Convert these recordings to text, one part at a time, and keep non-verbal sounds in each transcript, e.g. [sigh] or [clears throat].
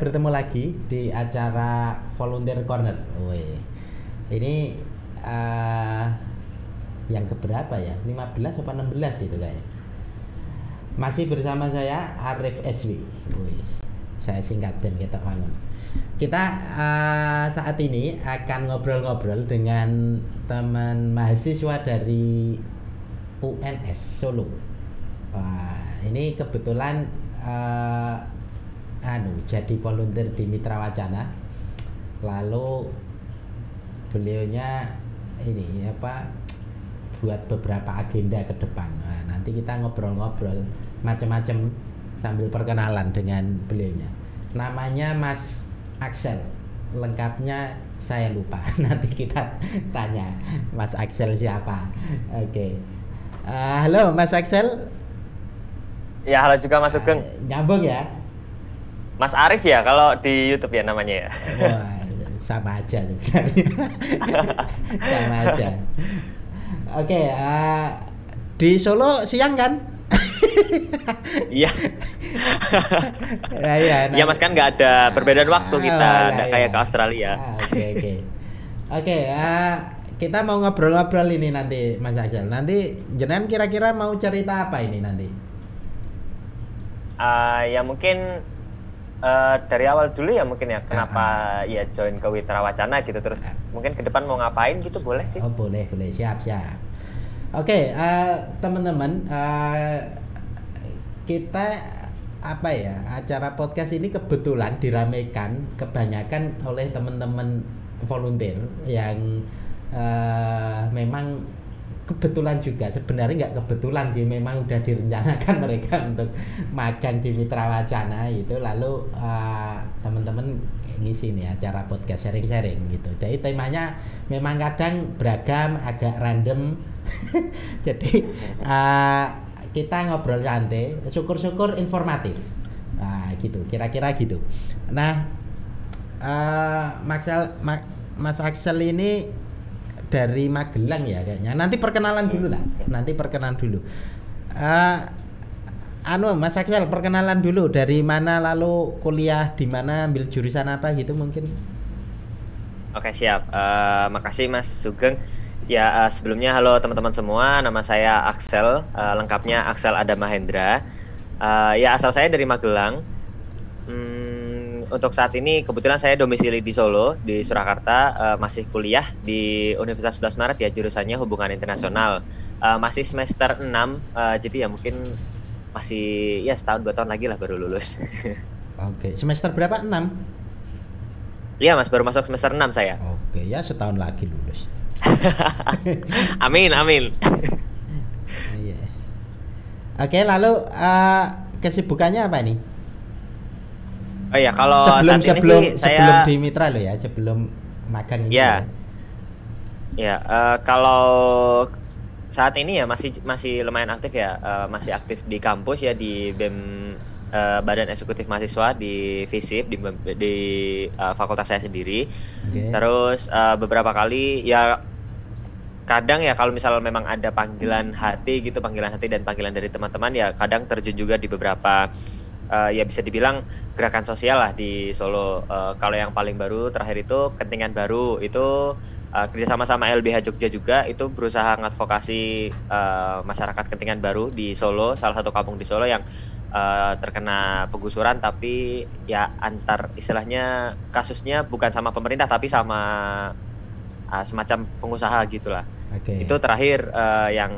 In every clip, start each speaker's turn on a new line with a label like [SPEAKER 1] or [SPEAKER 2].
[SPEAKER 1] bertemu lagi di acara Volunteer Corner. Wih. Ini uh, yang keberapa ya? 15 atau 16 itu kayaknya. Masih bersama saya Arif SW. Wih. Saya singkat dan kita bangun. Kita uh, saat ini akan ngobrol-ngobrol dengan teman mahasiswa dari UNS Solo. Wah, ini kebetulan uh, anu jadi volunteer di Mitra Wacana. Lalu beliaunya ini apa buat beberapa agenda ke depan. Nah, nanti kita ngobrol-ngobrol macam-macam sambil perkenalan dengan beliaunya. Namanya Mas Axel. Lengkapnya saya lupa. [laughs] Nanti kita tanya Mas Axel siapa. Oke. Okay. Uh, eh, halo Mas Axel.
[SPEAKER 2] Ya, halo juga Mas Sugeng.
[SPEAKER 1] Uh, nyambung ya.
[SPEAKER 2] Mas Arif ya kalau di YouTube ya namanya ya.
[SPEAKER 1] Wah, sama aja sama aja. Oke, okay, uh, eh, di Solo siang kan?
[SPEAKER 2] Iya. nah, iya, nah. Ya Mas kan nggak ada perbedaan waktu kita, oh, iya, kayak iya. ke Australia.
[SPEAKER 1] Ah, oke oke. Oke, uh, kita mau ngobrol-ngobrol ini nanti Mas Axel. Nanti jenengan kira-kira mau cerita apa ini nanti?
[SPEAKER 2] Uh, ya mungkin uh, dari awal dulu ya mungkin ya kenapa uh, uh. ya join ke Witra Wacana gitu terus uh. mungkin ke depan mau ngapain gitu boleh sih?
[SPEAKER 1] Oh boleh boleh siap siap. Oke okay, uh, teman-teman uh, kita apa ya acara podcast ini kebetulan diramaikan kebanyakan oleh teman-teman volunteer yang uh, memang kebetulan juga. Sebenarnya nggak kebetulan sih memang udah direncanakan [laughs] mereka untuk magang di Mitra Wacana itu. Lalu uh, teman-teman ngisi nih acara podcast sharing-sharing gitu. Jadi temanya memang kadang beragam agak random. [laughs] Jadi uh, kita ngobrol santai syukur-syukur informatif. Nah gitu kira-kira gitu. Nah uh, Mas, Mas Axel ini dari Magelang ya kayaknya. Nanti perkenalan dulu lah. Nanti perkenalan dulu. Uh, anu Mas Aksel perkenalan dulu dari mana lalu kuliah di mana ambil jurusan apa gitu mungkin.
[SPEAKER 2] Oke siap. Uh, makasih Mas Sugeng. Ya uh, sebelumnya halo teman-teman semua. Nama saya Axel. Uh, lengkapnya Axel Adam Mahendra. Uh, ya asal saya dari Magelang. Hmm, untuk saat ini kebetulan saya domisili di Solo, di Surakarta, uh, masih kuliah di Universitas 11 Maret ya jurusannya Hubungan Internasional. Uh, masih semester 6, uh, eh, jadi ya mungkin masih ya setahun dua tahun lagi lah baru lulus. [laughs]
[SPEAKER 1] Oke, semester berapa? 6?
[SPEAKER 2] Iya Mas, baru masuk semester 6 saya.
[SPEAKER 1] Oke, ya setahun lagi lulus. [laughs]
[SPEAKER 2] amin, amin.
[SPEAKER 1] Iya. Oke, lalu uh, kesibukannya apa nih?
[SPEAKER 2] Oh iya, kalau
[SPEAKER 1] sebelum saat sebelum ini sih sebelum saya... di Mitra lo ya, sebelum magang
[SPEAKER 2] ini. Ya. Ya, uh, kalau saat ini ya masih masih lumayan aktif ya, uh, masih aktif di kampus ya di BEM uh, Badan Eksekutif Mahasiswa di FISIP di di uh, fakultas saya sendiri. Okay. Terus uh, beberapa kali ya kadang ya kalau misal memang ada panggilan hati gitu, panggilan hati dan panggilan dari teman-teman ya kadang terjun juga di beberapa uh, ya bisa dibilang gerakan sosial lah di Solo. Uh, kalau yang paling baru terakhir itu kentingan baru itu uh, kerjasama sama LBH Jogja juga itu berusaha ngadvokasi uh, masyarakat kentingan baru di Solo, salah satu kampung di Solo yang uh, terkena penggusuran tapi ya antar istilahnya kasusnya bukan sama pemerintah tapi sama uh, semacam pengusaha gitulah. Okay. Itu terakhir uh, yang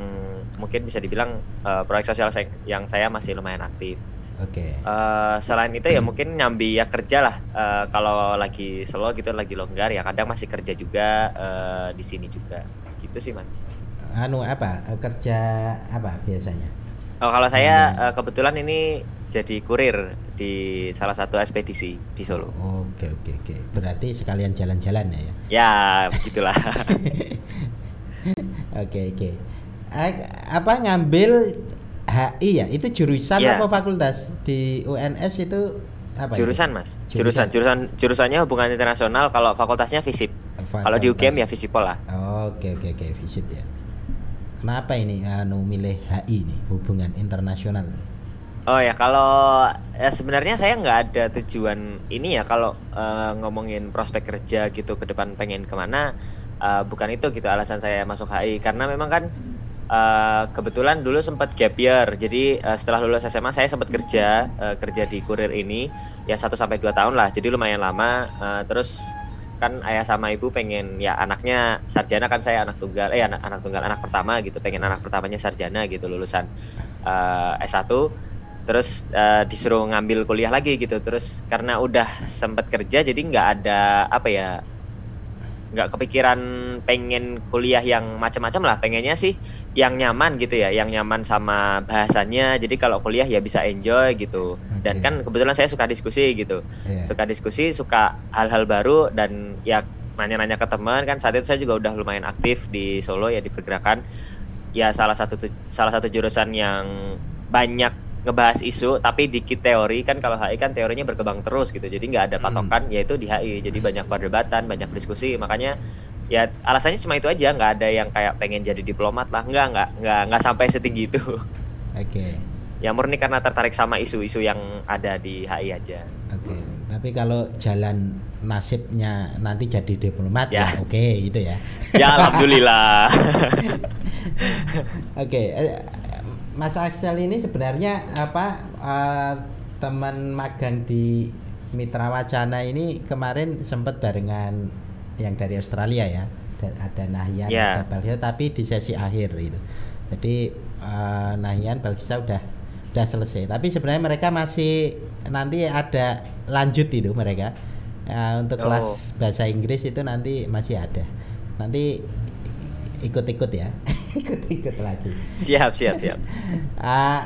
[SPEAKER 2] mungkin bisa dibilang uh, proyek sosial yang saya masih lumayan aktif.
[SPEAKER 1] Oke. Okay.
[SPEAKER 2] Uh, selain itu ya hmm. mungkin nyambi ya kerja lah. Uh, kalau lagi slow gitu, lagi longgar ya kadang masih kerja juga uh, di sini juga. Gitu sih mas.
[SPEAKER 1] Anu apa? Kerja apa biasanya?
[SPEAKER 2] Oh kalau saya uh, kebetulan ini jadi kurir di salah satu ekspedisi di Solo.
[SPEAKER 1] Oke oke oke. Berarti sekalian jalan-jalan ya? Ya,
[SPEAKER 2] ya begitulah. [laughs]
[SPEAKER 1] Oke oke. Apa ngambil HI ya? Itu jurusan ya. apa fakultas? Di UNS itu apa
[SPEAKER 2] jurusan itu? mas. Jurusan. Jurusan jurusannya hubungan internasional. Kalau fakultasnya FISIP. Fakultas. kalau di UGM ya FISIPOL lah
[SPEAKER 1] oke oke oke. FISIP ya. Kenapa ini anu milih HI ini? Hubungan internasional.
[SPEAKER 2] Oh ya kalau ya sebenarnya saya nggak ada tujuan ini ya. Kalau uh, ngomongin prospek kerja gitu ke depan pengen ke mana uh, bukan itu gitu alasan saya masuk HI karena memang kan uh, kebetulan dulu sempat gap year. Jadi uh, setelah lulus SMA saya sempat kerja uh, kerja di kurir ini ya satu sampai dua tahun lah. Jadi lumayan lama. Uh, terus kan ayah sama ibu pengen ya anaknya sarjana kan saya anak tunggal eh anak anak tunggal anak pertama gitu. Pengen anak pertamanya sarjana gitu lulusan uh, S1 terus uh, disuruh ngambil kuliah lagi gitu. Terus karena udah sempet kerja jadi nggak ada apa ya nggak kepikiran pengen kuliah yang macam-macam lah. Pengennya sih yang nyaman gitu ya yang nyaman sama bahasanya. Jadi kalau kuliah ya bisa enjoy gitu. Okay. dan kan kebetulan saya suka diskusi gitu. Yeah. suka diskusi suka hal-hal baru dan ya nanya-nanya ke teman. Kan saat itu saya juga udah lumayan aktif di Solo ya di pergerakan. Ya salah satu salah satu jurusan yang banyak ngebahas isu tapi dikit teori. Kan kalau HI kan teorinya berkembang terus gitu. Jadi nggak ada hmm. patokan hmm. yaitu di HI jadi banyak perdebatan banyak diskusi. Makanya ya alasannya cuma itu aja nggak ada yang kayak pengen jadi diplomat lah nggak nggak nggak nggak sampai setinggi itu [laughs] oke
[SPEAKER 1] okay.
[SPEAKER 2] ya murni karena tertarik sama isu-isu yang ada di HI aja
[SPEAKER 1] oke okay. tapi kalau jalan nasibnya nanti jadi diplomat ya, ya oke okay, gitu ya [laughs]
[SPEAKER 2] ya alhamdulillah [laughs]
[SPEAKER 1] oke okay. Eh, Mas Axel ini sebenarnya apa uh, teman magang di Mitra Wacana ini kemarin sempat barengan yang dari Australia ya. Ada Nahyan yeah. ada Balkisa tapi di sesi akhir itu jadi uh, Nahyan Balkisa udah udah selesai. Tapi sebenarnya mereka masih nanti ada lanjut itu mereka. Uh, untuk oh. kelas bahasa Inggris itu nanti masih ada. Nanti ikut-ikut ya. [laughs] Ikut-ikut lagi.
[SPEAKER 2] Siap siap siap. Uh,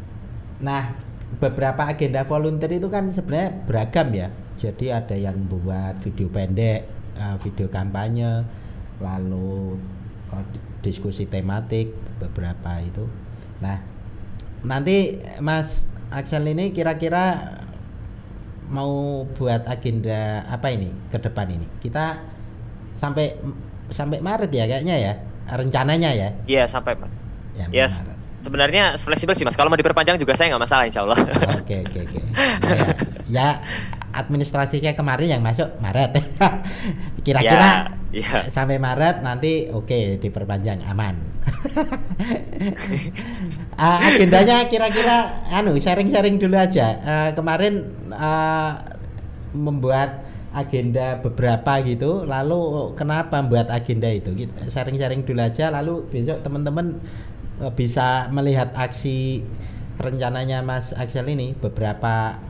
[SPEAKER 2] [laughs]
[SPEAKER 1] nah beberapa agenda volunteer itu kan sebenarnya beragam ya. Jadi ada yang buat video pendek uh, video kampanye lalu uh, diskusi tematik beberapa itu nah nanti Mas Axel ini kira-kira mau buat agenda apa ini ke depan ini kita sampai sampai Maret ya kayaknya ya rencananya ya
[SPEAKER 2] iya sampai Maret ya, yes. Maret. Sebenarnya fleksibel sih mas. Kalau mau diperpanjang juga saya nggak masalah insya Allah.
[SPEAKER 1] Oke oke oke. Ya, ya administrasinya kemarin yang masuk Maret. [laughs] Kira-kira ya, ya. sampai Maret nanti oke okay, diperpanjang aman. Uh, [laughs] agendanya kira-kira anu sharing-sharing dulu aja. Uh, kemarin uh, membuat agenda beberapa gitu lalu kenapa membuat agenda itu? Sharing-sharing dulu aja lalu besok teman-teman bisa melihat aksi rencananya Mas Axel ini beberapa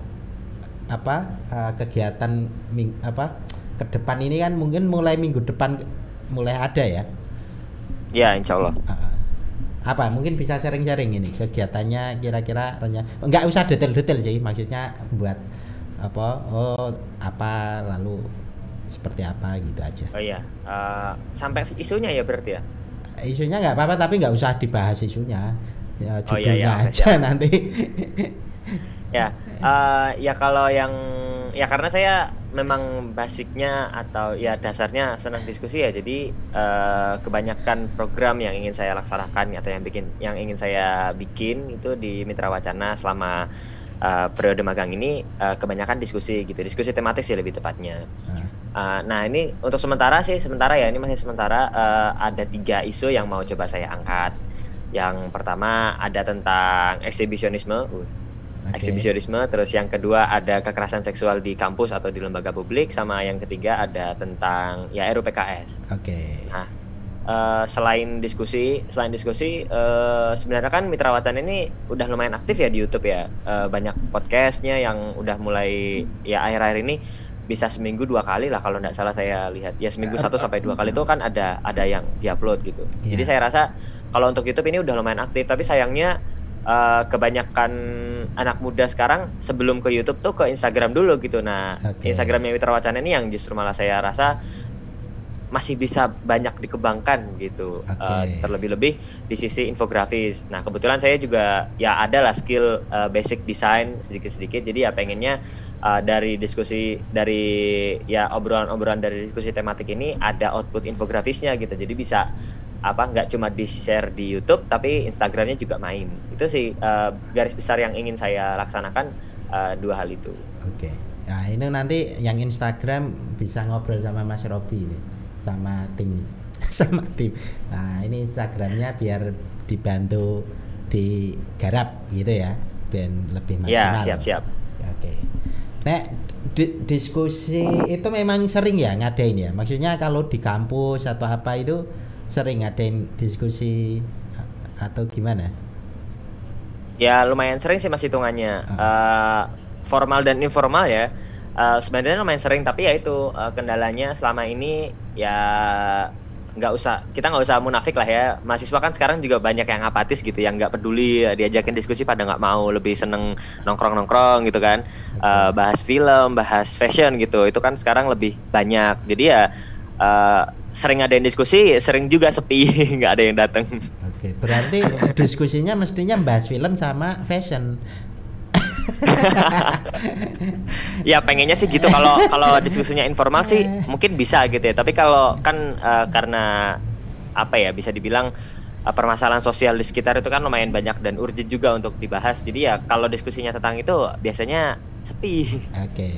[SPEAKER 1] apa uh, kegiatan ming, apa ke depan ini kan mungkin mulai minggu depan mulai ada ya?
[SPEAKER 2] Ya insya Allah. Uh,
[SPEAKER 1] apa mungkin bisa sharing-sharing ini kegiatannya kira-kira rencana nggak usah detail-detail sih maksudnya buat apa oh apa lalu seperti apa gitu aja.
[SPEAKER 2] Oh iya uh, sampai isunya ya berarti ya
[SPEAKER 1] isunya nggak apa-apa tapi nggak usah dibahas isunya ya judulnya oh, iya, iya, aja siap. nanti [laughs]
[SPEAKER 2] ya uh, ya kalau yang ya karena saya memang basicnya atau ya dasarnya senang diskusi ya jadi uh, kebanyakan program yang ingin saya laksanakan atau yang bikin yang ingin saya bikin itu di Mitra Wacana selama uh, periode magang ini uh, kebanyakan diskusi gitu. Diskusi tematis sih lebih tepatnya. Uh, nah ini untuk sementara sih sementara ya ini masih sementara uh, ada tiga isu yang mau coba saya angkat. Yang pertama ada tentang eksibisionisme. Uh, okay. eksibisionisme terus yang kedua ada kekerasan seksual di kampus atau di lembaga publik sama yang ketiga ada tentang ya RUPKS.
[SPEAKER 1] Oke. Okay.
[SPEAKER 2] nah Uh, selain diskusi, selain diskusi, uh, sebenarnya kan Mitra Wacana ini udah lumayan aktif ya di YouTube ya. Uh, banyak podcastnya yang udah mulai ya akhir-akhir ini bisa seminggu dua kali lah kalau nggak salah saya lihat. Ya seminggu satu sampai dua kali itu kan ada ada yang diupload gitu. Yeah. Jadi saya rasa kalau untuk YouTube ini udah lumayan aktif, tapi sayangnya uh, kebanyakan anak muda sekarang sebelum ke YouTube tuh ke Instagram dulu gitu. Nah, okay. Instagramnya Mitra Wacana ini yang justru malah saya rasa masih bisa banyak dikembangkan gitu okay. uh, eh, terlebih-lebih di sisi infografis. Nah kebetulan saya juga ya ada lah skill uh, basic design sedikit-sedikit jadi ya pengennya uh, dari diskusi dari ya obrolan-obrolan dari diskusi tematik ini ada output infografisnya gitu jadi bisa apa nggak cuma di share di YouTube tapi Instagramnya juga main itu sih uh, garis besar yang ingin saya laksanakan uh, dua hal itu.
[SPEAKER 1] Oke, okay. nah ini nanti yang Instagram bisa ngobrol sama Mas Robi sama tim [laughs] sama tim. Nah ini Instagramnya biar dibantu digarap gitu ya, biar lebih
[SPEAKER 2] ya, maksimal. Ya siap siap.
[SPEAKER 1] Oke. Okay. Nek di, diskusi itu memang sering ya ngadain ya. Maksudnya kalau di kampus atau apa itu sering ngadain diskusi atau gimana?
[SPEAKER 2] Ya lumayan sering sih mas hitungannya. Uh. Uh, formal dan informal ya. Uh, sebenarnya lumayan sering tapi ya itu uh, kendalanya selama ini ya nggak usah kita nggak usah munafik lah ya mahasiswa kan sekarang juga banyak yang apatis gitu yang nggak peduli ya, diajakin diskusi pada nggak mau lebih seneng nongkrong nongkrong gitu kan uh, bahas film bahas fashion gitu itu kan sekarang lebih banyak jadi ya uh, sering ada yang diskusi, sering juga sepi, [laughs] nggak ada yang datang.
[SPEAKER 1] Oke, berarti [laughs] diskusinya mestinya bahas film sama fashion. [laughs]
[SPEAKER 2] ya pengennya sih gitu kalau kalau diskusinya informal sih [laughs] mungkin bisa gitu ya tapi kalau kan uh, karena apa ya bisa dibilang uh, permasalahan sosial di sekitar itu kan lumayan banyak dan urgent juga untuk dibahas jadi ya kalau diskusinya tentang itu biasanya sepi
[SPEAKER 1] oke okay.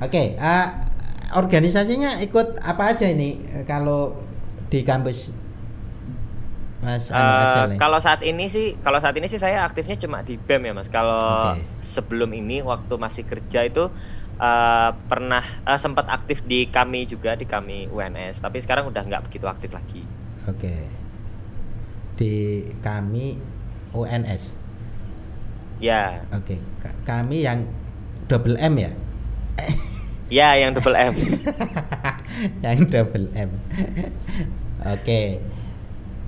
[SPEAKER 1] oke okay, uh, organisasinya ikut apa aja ini eh, kalau di kampus
[SPEAKER 2] Mas uh, kalau saat ini sih kalau saat ini sih saya aktifnya cuma di BEM ya Mas. Kalau okay. Sebelum ini waktu masih kerja itu uh, pernah uh, sempat aktif di kami juga di kami UNS, tapi sekarang udah nggak begitu aktif lagi.
[SPEAKER 1] Oke. Okay. Di kami UNS.
[SPEAKER 2] Ya.
[SPEAKER 1] Oke. Okay. Kami yang double M ya?
[SPEAKER 2] Ya, yang double M. [laughs]
[SPEAKER 1] yang double M. Oke. Okay.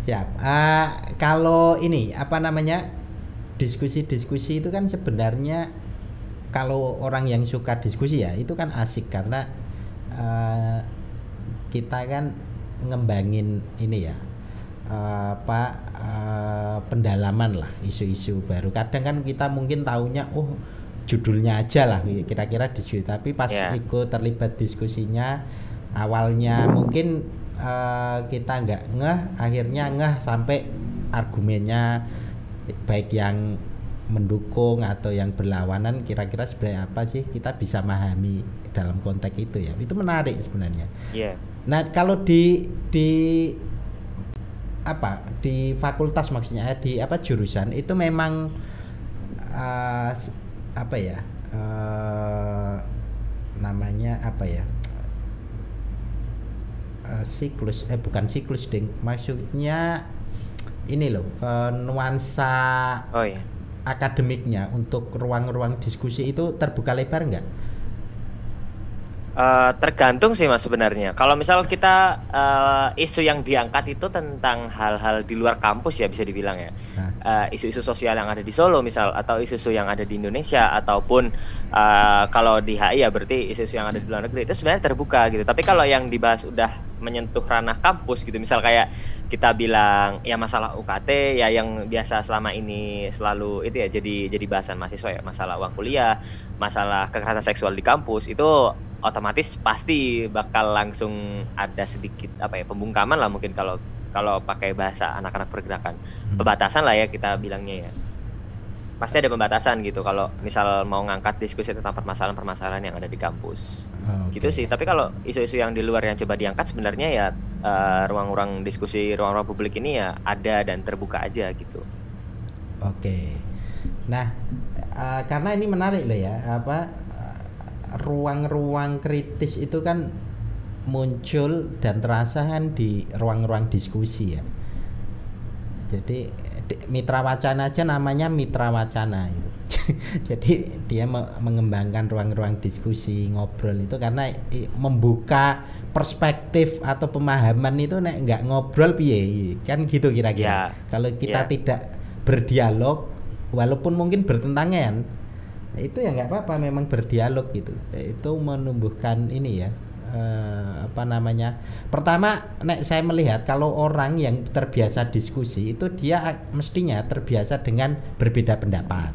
[SPEAKER 1] Siap. Uh, kalau ini apa namanya? Diskusi-diskusi itu kan sebenarnya kalau orang yang suka diskusi ya itu kan asik karena uh, kita kan ngembangin ini ya uh, apa uh, pendalaman lah isu-isu baru. Kadang kan kita mungkin tahunya oh judulnya aja lah kira-kira diskusi tapi pas yeah. ikut terlibat diskusinya awalnya mungkin uh, kita nggak ngeh akhirnya ngeh sampai argumennya baik yang mendukung atau yang berlawanan kira-kira sebenarnya apa sih kita bisa memahami dalam konteks itu ya itu menarik sebenarnya.
[SPEAKER 2] Yeah.
[SPEAKER 1] Nah kalau di di apa di fakultas maksudnya di apa jurusan itu memang uh, apa ya uh, namanya apa ya uh, siklus eh bukan siklus ding maksudnya ini loh uh, nuansa
[SPEAKER 2] oh, iya.
[SPEAKER 1] akademiknya untuk ruang-ruang diskusi itu terbuka lebar nggak?
[SPEAKER 2] Uh, tergantung sih mas sebenarnya. Kalau misal kita uh, isu yang diangkat itu tentang hal-hal di luar kampus ya bisa dibilang ya. Nah. Isu-isu uh, sosial yang ada di Solo misal atau isu-isu yang ada di Indonesia ataupun uh, kalau di HI ya berarti isu-isu yang ada di luar negeri itu sebenarnya terbuka gitu. Tapi kalau yang dibahas udah menyentuh ranah kampus gitu, misal kayak kita bilang ya masalah UKT ya yang biasa selama ini selalu itu ya jadi jadi bahasan mahasiswa ya masalah uang kuliah, masalah kekerasan seksual di kampus itu otomatis pasti bakal langsung ada sedikit apa ya pembungkaman lah mungkin kalau kalau pakai bahasa anak-anak pergerakan. Hmm. pembatasan lah ya kita bilangnya ya pasti ada pembatasan gitu kalau misal mau ngangkat diskusi tentang permasalahan-permasalahan yang ada di kampus oh, okay. gitu sih tapi kalau isu-isu yang di luar yang coba diangkat sebenarnya ya uh, ruang-ruang diskusi ruang-ruang publik ini ya ada dan terbuka aja gitu
[SPEAKER 1] oke okay. nah uh, karena ini menarik loh ya apa ruang-ruang kritis itu kan muncul dan terasa kan di ruang-ruang diskusi ya. Jadi mitra wacana aja namanya mitra wacana itu. [laughs] Jadi dia mengembangkan ruang-ruang diskusi ngobrol itu karena membuka perspektif atau pemahaman itu nek nggak ngobrol piye kan gitu kira-kira. Yeah. Kalau kita yeah. tidak berdialog walaupun mungkin bertentangan itu ya nggak apa-apa memang berdialog gitu itu menumbuhkan ini ya uh, apa namanya pertama nek saya melihat kalau orang yang terbiasa diskusi itu dia mestinya terbiasa dengan berbeda pendapat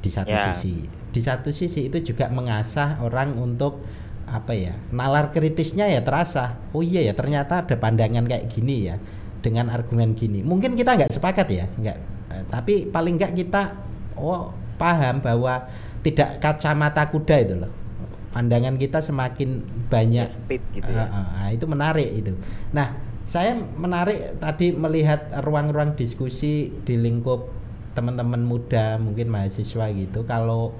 [SPEAKER 1] di satu yeah. sisi. Di satu sisi itu juga mengasah orang untuk apa ya nalar kritisnya ya terasa. Oh iya ya ternyata ada pandangan kayak gini ya dengan argumen gini. Mungkin kita nggak sepakat ya nggak eh, tapi paling nggak kita oh paham bahwa tidak kacamata kuda itu loh pandangan kita semakin banyak.
[SPEAKER 2] Speed gitu ya.
[SPEAKER 1] Ah, ah, itu menarik itu. Nah saya menarik tadi melihat ruang-ruang diskusi di lingkup teman-teman muda mungkin mahasiswa gitu. Kalau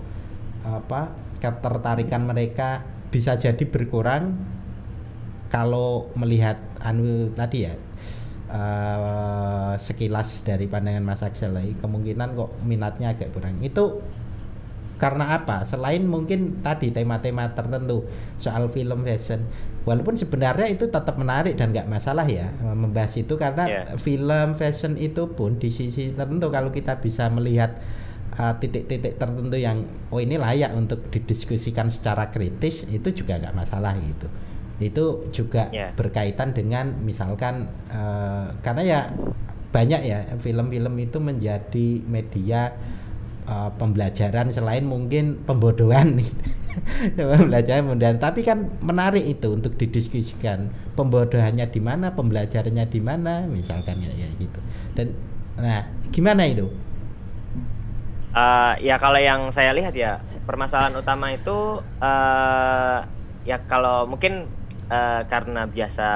[SPEAKER 1] apa ketertarikan mereka bisa jadi berkurang kalau melihat anu tadi ya eh, sekilas dari pandangan Mas Axel lagi kemungkinan kok minatnya agak kurang. Itu karena apa selain mungkin tadi tema-tema tertentu soal film fashion walaupun sebenarnya itu tetap menarik dan nggak masalah ya eh, membahas itu karena
[SPEAKER 2] Yeah.
[SPEAKER 1] film fashion itu pun di sisi tertentu kalau kita bisa melihat uh, titik-titik tertentu yang oh ini layak untuk didiskusikan secara kritis itu juga nggak masalah gitu itu juga
[SPEAKER 2] Yeah.
[SPEAKER 1] berkaitan dengan misalkan eh, karena ya banyak ya film-film itu menjadi media eh, pembelajaran selain mungkin pembodohan. [laughs] Nih pembelajaran pembelajaran tapi kan menarik itu untuk didiskusikan. Pembodohannya di mana pembelajarannya di mana misalkan ya, gitu. Dan nah gimana itu?
[SPEAKER 2] Eh, ya kalau yang saya lihat ya permasalahan utama itu eh ya kalau mungkin eh, karena biasa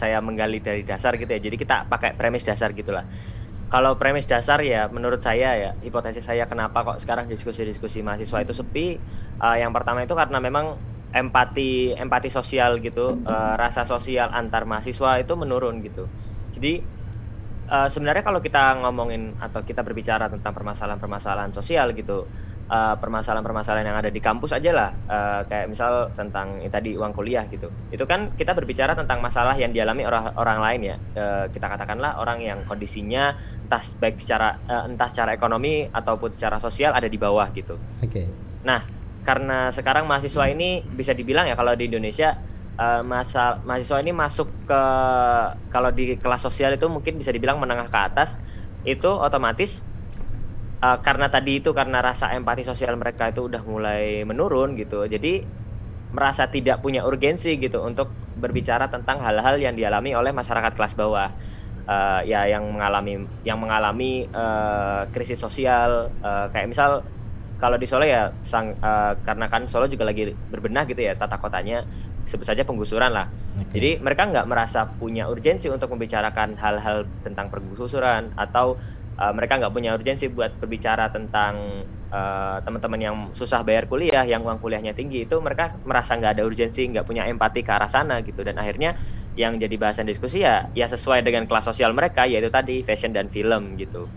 [SPEAKER 2] saya menggali dari dasar gitu ya. Jadi kita pakai premis dasar gitulah kalau premis dasar ya menurut saya ya hipotesis saya kenapa kok sekarang diskusi-diskusi mahasiswa itu sepi? Eh, yang pertama itu karena memang empati empati sosial gitu eh, rasa sosial antar mahasiswa itu menurun gitu. Jadi Eh, sebenarnya kalau kita ngomongin atau kita berbicara tentang permasalahan-permasalahan sosial gitu, eh, permasalahan-permasalahan yang ada di kampus aja lah, eh, kayak misal tentang yang tadi uang kuliah gitu. Itu kan kita berbicara tentang masalah yang dialami orang orang lain ya. Eh, kita katakanlah orang yang kondisinya entah baik secara eh, entah secara ekonomi ataupun secara sosial ada di bawah gitu.
[SPEAKER 1] oke
[SPEAKER 2] Nah, karena sekarang mahasiswa ini bisa dibilang ya kalau di Indonesia eh, masa mahasiswa ini masuk ke kalau di kelas sosial itu mungkin bisa dibilang menengah ke atas itu otomatis eh, karena tadi itu karena rasa empati sosial mereka itu udah mulai menurun gitu. Jadi merasa tidak punya urgensi gitu untuk berbicara tentang hal-hal yang dialami oleh masyarakat kelas bawah. Eh, ya yang mengalami yang mengalami eh, krisis sosial eh, kayak misal kalau di Solo ya sang eh, karena kan Solo juga lagi berbenah gitu ya tata kotanya sebut saja penggusuran lah.
[SPEAKER 1] Oke.
[SPEAKER 2] Jadi mereka nggak merasa punya urgensi untuk membicarakan hal-hal tentang penggusuran atau uh, mereka nggak punya urgensi buat berbicara tentang uh, teman-teman yang susah bayar kuliah, yang uang kuliahnya tinggi itu mereka merasa nggak ada urgensi, nggak punya empati ke arah sana gitu dan akhirnya yang jadi bahasan diskusi ya ya sesuai dengan kelas sosial mereka yaitu tadi fashion dan film gitu.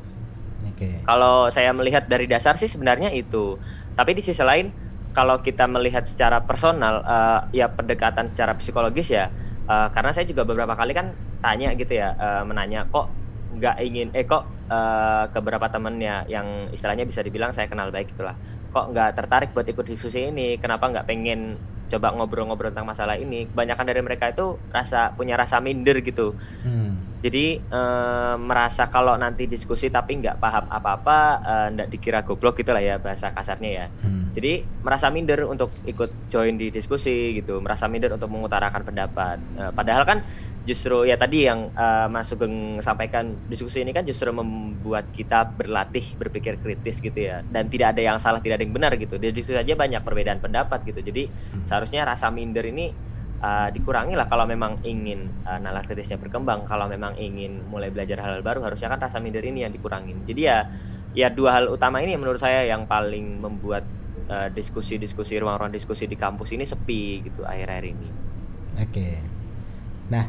[SPEAKER 1] oke
[SPEAKER 2] Kalau saya melihat dari dasar sih sebenarnya itu. Tapi di sisi lain kalau kita melihat secara personal eh, ya pendekatan secara psikologis ya eh, karena saya juga beberapa kali kan tanya gitu ya eh, menanya kok nggak ingin eh kok eh, ke beberapa temennya yang istilahnya bisa dibilang saya kenal baik itulah kok nggak tertarik buat ikut diskusi ini kenapa nggak pengen coba ngobrol-ngobrol tentang masalah ini kebanyakan dari mereka itu rasa punya rasa minder gitu
[SPEAKER 1] Hmm.
[SPEAKER 2] jadi eh, merasa kalau nanti diskusi tapi nggak paham apa-apa, eh, nggak dikira goblok gitu lah ya bahasa kasarnya ya.
[SPEAKER 1] Hmm.
[SPEAKER 2] Jadi merasa minder untuk ikut join di diskusi gitu, merasa minder untuk mengutarakan pendapat. Eh, padahal kan justru ya tadi yang eh, Mas Sugeng sampaikan diskusi ini kan justru membuat kita berlatih berpikir kritis gitu ya, dan tidak ada yang salah, tidak ada yang benar gitu. Di diskusi aja banyak perbedaan pendapat gitu. Jadi
[SPEAKER 1] Hmm.
[SPEAKER 2] seharusnya rasa minder ini uh, dikurangi lah kalau memang ingin uh, nalar kritisnya berkembang kalau memang ingin mulai belajar hal-hal baru harusnya kan rasa minder ini yang dikurangin jadi ya ya dua hal utama ini menurut saya yang paling membuat uh, diskusi-diskusi ruang-ruang diskusi di kampus ini sepi gitu akhir-akhir ini
[SPEAKER 1] Oke. Nah,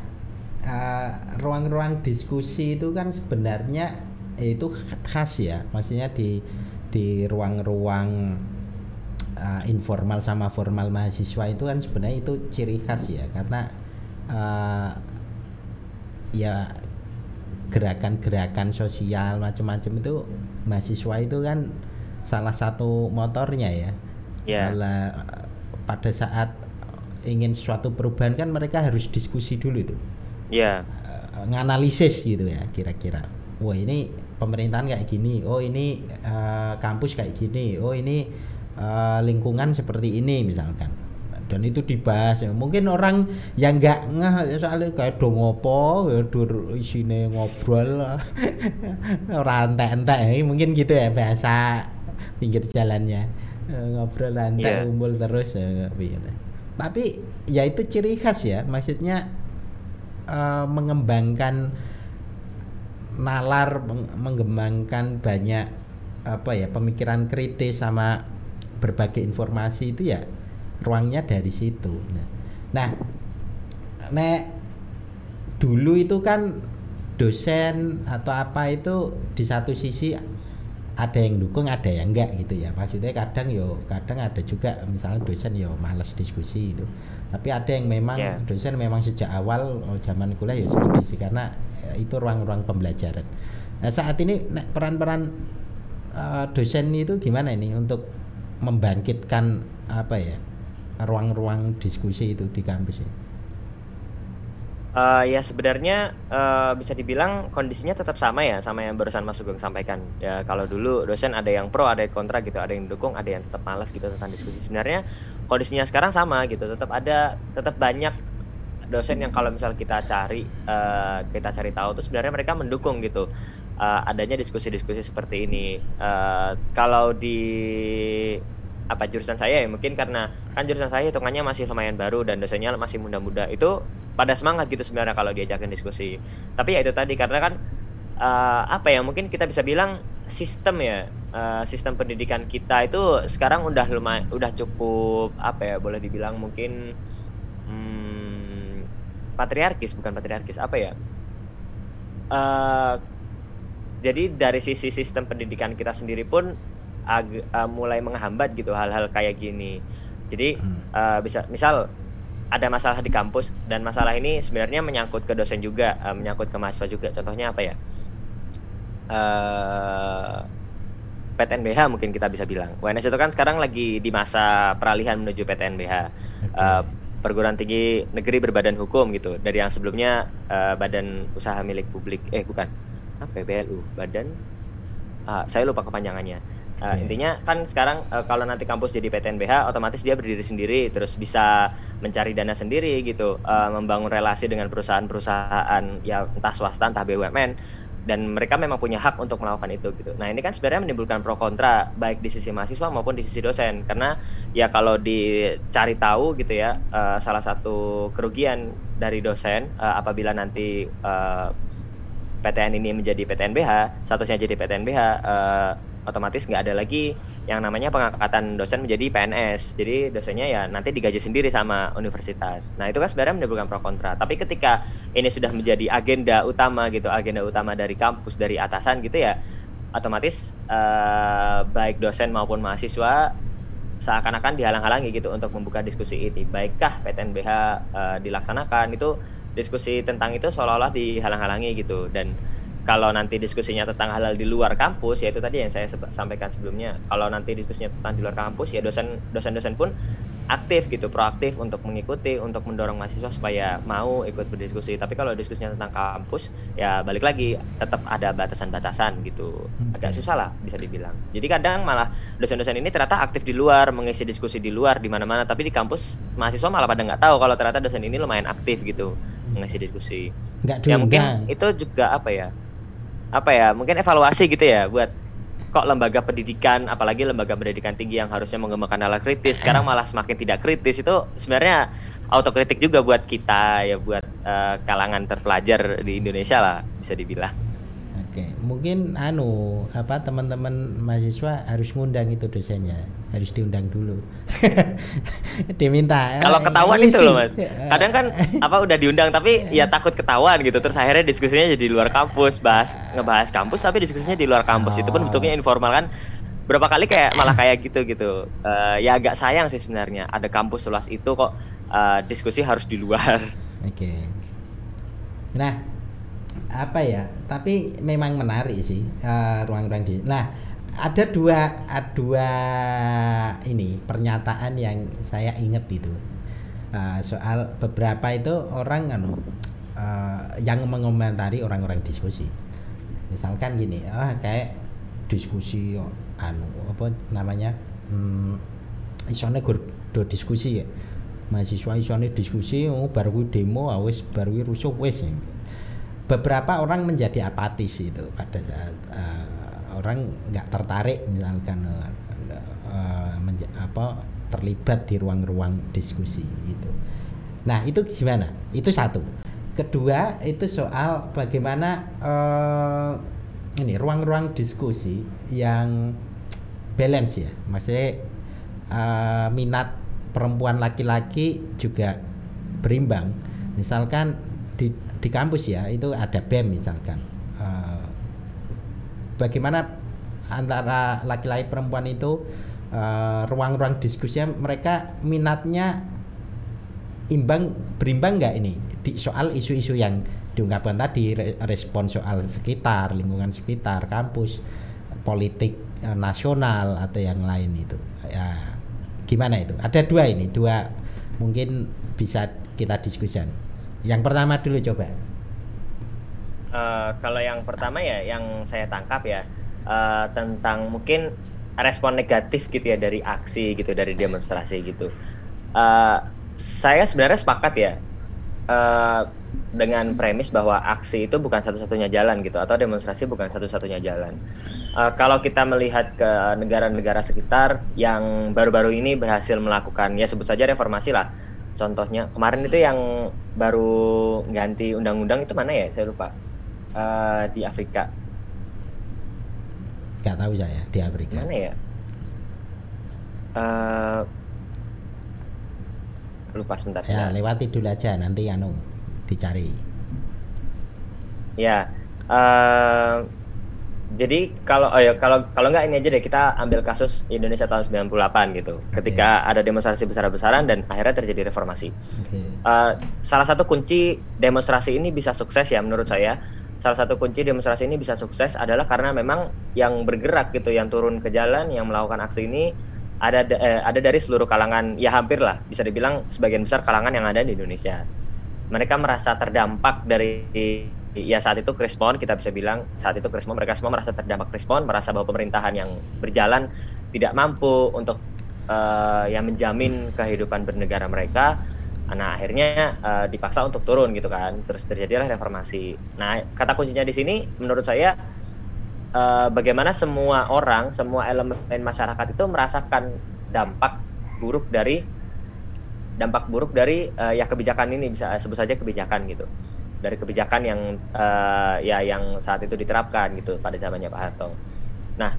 [SPEAKER 1] eh, ruang-ruang diskusi itu kan sebenarnya itu khas ya, maksudnya di di ruang-ruang eh, informal sama formal mahasiswa itu kan sebenarnya itu ciri khas ya, karena eh, ya gerakan-gerakan sosial macam-macam itu mahasiswa itu kan salah satu motornya ya.
[SPEAKER 2] Ya.
[SPEAKER 1] Malah, pada saat ingin suatu perubahan kan mereka harus diskusi dulu itu
[SPEAKER 2] ya
[SPEAKER 1] Eh, nganalisis gitu ya kira-kira. Wah ini pemerintahan kayak gini. Oh ini eh, kampus kayak gini. Oh ini eh, lingkungan seperti ini misalkan. Dan itu dibahas. Ya. mungkin orang yang nggak ngeh soalnya kayak dong ngopo ya dur isine ngobrol. [laughs] Entek-entek mungkin gitu ya bahasa pinggir jalannya. Ngobrol entek
[SPEAKER 2] Iya.
[SPEAKER 1] kumpul terus ya tapi ya itu ciri khas ya maksudnya eh, mengembangkan nalar meng- mengembangkan banyak apa ya pemikiran kritis sama berbagai informasi itu ya ruangnya dari situ. Nah, nah nek dulu itu kan dosen atau apa itu di satu sisi ada yang dukung ada yang enggak gitu ya. Maksudnya kadang yo kadang ada juga misalnya dosen yo males diskusi itu tapi ada yang memang
[SPEAKER 2] Ya.
[SPEAKER 1] dosen memang sejak awal oh, zaman kuliah ya diskusi karena eh, itu ruang-ruang pembelajaran nah, saat ini peran-peran eh, dosen itu gimana ini untuk membangkitkan apa ya ruang-ruang diskusi itu di kampus ini
[SPEAKER 2] Eh, ya sebenarnya eh, bisa dibilang kondisinya tetap sama ya sama yang barusan Mas Sugeng sampaikan. Ya kalau dulu dosen ada yang pro, ada yang kontra gitu, ada yang dukung, ada yang tetap malas gitu tentang diskusi. Sebenarnya kondisinya sekarang sama gitu, tetap ada, tetap banyak dosen yang kalau misal kita cari, eh, kita cari tahu tuh sebenarnya mereka mendukung gitu eh, adanya diskusi-diskusi seperti ini. Eh, kalau di apa jurusan saya ya mungkin karena kan jurusan saya hitungannya masih lumayan baru dan dosennya masih muda-muda. Itu pada semangat gitu sebenarnya kalau diajakin diskusi. Tapi ya itu tadi karena kan eh, apa ya mungkin kita bisa bilang sistem ya eh, sistem pendidikan kita itu sekarang udah lumayan udah cukup apa ya boleh dibilang mungkin hmm, patriarkis bukan patriarkis apa ya Eh, jadi dari sisi sistem pendidikan kita sendiri pun ag- eh, mulai menghambat gitu hal-hal kayak gini. Jadi eh, bisa misal ada masalah di kampus dan masalah ini sebenarnya menyangkut ke dosen juga, eh, menyangkut ke mahasiswa juga. Contohnya apa ya? Eh PTNBH mungkin kita bisa bilang. UNS itu kan sekarang lagi di masa peralihan menuju PTNBH. Eh, perguruan tinggi negeri berbadan hukum gitu. Dari yang sebelumnya eh, badan usaha milik publik. Eh bukan. Apa ya, BLU? Badan ah, saya lupa kepanjangannya. Eh,
[SPEAKER 1] Oke.
[SPEAKER 2] Intinya kan sekarang eh, kalau nanti kampus jadi PTNBH otomatis dia berdiri sendiri terus bisa mencari dana sendiri gitu, eh, membangun relasi dengan perusahaan-perusahaan ya entah swasta entah BUMN dan mereka memang punya hak untuk melakukan itu gitu. Nah ini kan sebenarnya menimbulkan pro kontra baik di sisi mahasiswa maupun di sisi dosen karena ya kalau dicari tahu gitu ya eh, salah satu kerugian dari dosen eh, apabila nanti eh, PTN ini menjadi PTNBH, statusnya jadi PTNBH, eh, otomatis nggak ada lagi yang namanya pengangkatan dosen menjadi PNS. Jadi dosennya ya nanti digaji sendiri sama universitas. Nah itu kan sebenarnya menimbulkan pro kontra. Tapi ketika ini sudah menjadi agenda utama gitu, agenda utama dari kampus, dari atasan gitu ya, otomatis eh, baik dosen maupun mahasiswa seakan-akan dihalang-halangi gitu untuk membuka diskusi ini. Baikkah PTNBH eh, dilaksanakan itu diskusi tentang itu seolah-olah dihalang-halangi gitu dan kalau nanti diskusinya tentang hal-hal di luar kampus ya itu tadi yang saya sampaikan sebelumnya. Kalau nanti diskusinya tentang di luar kampus ya dosen dosen-dosen pun aktif gitu proaktif untuk mengikuti untuk mendorong mahasiswa supaya mau ikut berdiskusi. Tapi kalau diskusinya tentang kampus ya balik lagi tetap ada batasan-batasan gitu. Agak susah lah bisa dibilang. Jadi kadang malah dosen-dosen ini ternyata aktif di luar mengisi diskusi di luar di mana-mana. Tapi di kampus mahasiswa malah pada nggak tahu kalau ternyata dosen ini lumayan aktif gitu mengisi diskusi.
[SPEAKER 1] Nggak
[SPEAKER 2] ya mungkin itu juga apa ya apa ya mungkin evaluasi gitu ya buat kok lembaga pendidikan apalagi lembaga pendidikan tinggi yang harusnya mengembangkan hal kritis sekarang malah semakin tidak kritis. Itu sebenarnya autokritik juga buat kita ya buat eh, kalangan terpelajar di Indonesia lah bisa dibilang
[SPEAKER 1] Oke, mungkin anu apa teman-teman mahasiswa harus ngundang itu dosennya, harus diundang dulu. [laughs] Diminta.
[SPEAKER 2] kalau
[SPEAKER 1] eh,
[SPEAKER 2] ketahuan
[SPEAKER 1] ngisi.
[SPEAKER 2] itu loh mas
[SPEAKER 1] Eh,
[SPEAKER 2] kadang kan apa udah diundang tapi ya takut ketahuan gitu terus akhirnya diskusinya jadi di luar kampus bahas ngebahas kampus tapi diskusinya di luar kampus itu pun
[SPEAKER 1] Oh.
[SPEAKER 2] bentuknya informal kan berapa kali kayak malah kayak gitu gitu Eh, ya agak sayang sih sebenarnya ada kampus seluas itu kok eh, diskusi harus di luar
[SPEAKER 1] Oke. Nah, apa ya? Tapi memang menarik sih eh, ruang-ruang di. Nah, ada dua dua ini pernyataan yang saya ingat itu Eh, soal beberapa itu orang anu eh, yang mengomentari orang-orang diskusi. Misalkan gini, ah kayak diskusi anu apa namanya? Hmm, isone do diskusi ya mahasiswa isone diskusi oh baru demo ah, wis baru rusuh wis beberapa orang menjadi apatis itu pada saat uh, orang nggak tertarik misalkan uh, menja- apa terlibat di ruang-ruang diskusi itu. Nah itu gimana? Itu satu. Kedua itu soal bagaimana uh, ini ruang-ruang diskusi yang balance ya, maksudnya uh, minat perempuan laki-laki juga berimbang. Misalkan di di kampus ya itu ada BEM misalkan. Uh, bagaimana antara laki-laki perempuan itu uh, ruang-ruang diskusinya mereka minatnya imbang berimbang nggak ini? Di soal isu-isu yang diungkapkan tadi respon soal sekitar lingkungan sekitar kampus politik uh, nasional atau yang lain itu. Ya gimana itu? Ada dua ini dua mungkin bisa kita diskusikan yang pertama dulu coba.
[SPEAKER 2] Uh, kalau yang pertama ya yang saya tangkap ya uh, tentang mungkin respon negatif gitu ya dari aksi gitu dari demonstrasi gitu. Uh, saya sebenarnya sepakat ya uh, dengan premis bahwa aksi itu bukan satu-satunya jalan gitu atau demonstrasi bukan satu-satunya jalan. Uh, kalau kita melihat ke negara-negara sekitar yang baru-baru ini berhasil melakukan ya sebut saja reformasi lah contohnya kemarin itu yang baru ganti undang-undang itu mana ya? Saya lupa. Uh, di Afrika.
[SPEAKER 1] Nggak tahu saya di Afrika.
[SPEAKER 2] Mana ya? Uh, lupa sebentar.
[SPEAKER 1] Ya lewati dulu aja nanti anu dicari.
[SPEAKER 2] Ya uh, jadi kalau oh ya kalau kalau nggak ini aja deh kita ambil kasus Indonesia tahun 98 gitu. Ketika okay. ada demonstrasi besar-besaran dan akhirnya terjadi reformasi. Okay. Uh, salah satu kunci demonstrasi ini bisa sukses ya menurut saya. Salah satu kunci demonstrasi ini bisa sukses adalah karena memang yang bergerak gitu, yang turun ke jalan, yang melakukan aksi ini ada eh, ada dari seluruh kalangan ya hampir lah bisa dibilang sebagian besar kalangan yang ada di Indonesia. Mereka merasa terdampak dari ya saat itu Krispon kita bisa bilang saat itu Krispon mereka semua merasa terdampak Krispon merasa bahwa pemerintahan yang berjalan tidak mampu untuk uh, yang menjamin kehidupan bernegara mereka. Nah akhirnya uh, dipaksa untuk turun gitu kan. Terus terjadilah reformasi. Nah kata kuncinya di sini menurut saya uh, bagaimana semua orang semua elemen masyarakat itu merasakan dampak buruk dari dampak buruk dari uh, ya kebijakan ini bisa sebut saja kebijakan gitu dari kebijakan yang uh, ya yang saat itu diterapkan gitu pada zamannya Pak Harto. Nah,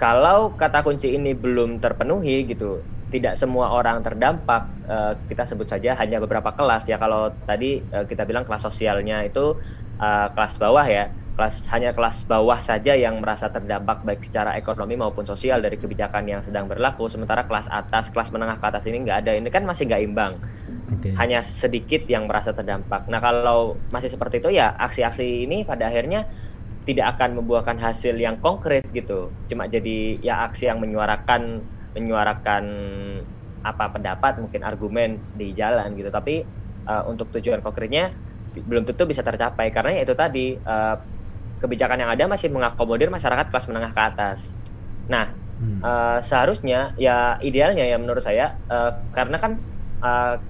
[SPEAKER 2] kalau kata kunci ini belum terpenuhi gitu, tidak semua orang terdampak. Uh, kita sebut saja hanya beberapa kelas ya. Kalau tadi uh, kita bilang kelas sosialnya itu uh, kelas bawah ya, kelas hanya kelas bawah saja yang merasa terdampak baik secara ekonomi maupun sosial dari kebijakan yang sedang berlaku. Sementara kelas atas, kelas menengah ke atas ini nggak ada. Ini kan masih nggak imbang okay. hanya sedikit yang merasa terdampak. Nah kalau masih seperti itu ya aksi-aksi ini pada akhirnya tidak akan membuahkan hasil yang konkret gitu. Cuma jadi ya aksi yang menyuarakan menyuarakan apa pendapat mungkin argumen di jalan gitu. Tapi uh, untuk tujuan konkretnya belum tentu bisa tercapai karena ya itu tadi uh, kebijakan yang ada masih mengakomodir masyarakat kelas menengah ke atas. Nah hmm. uh, seharusnya ya idealnya ya menurut saya uh, karena kan uh,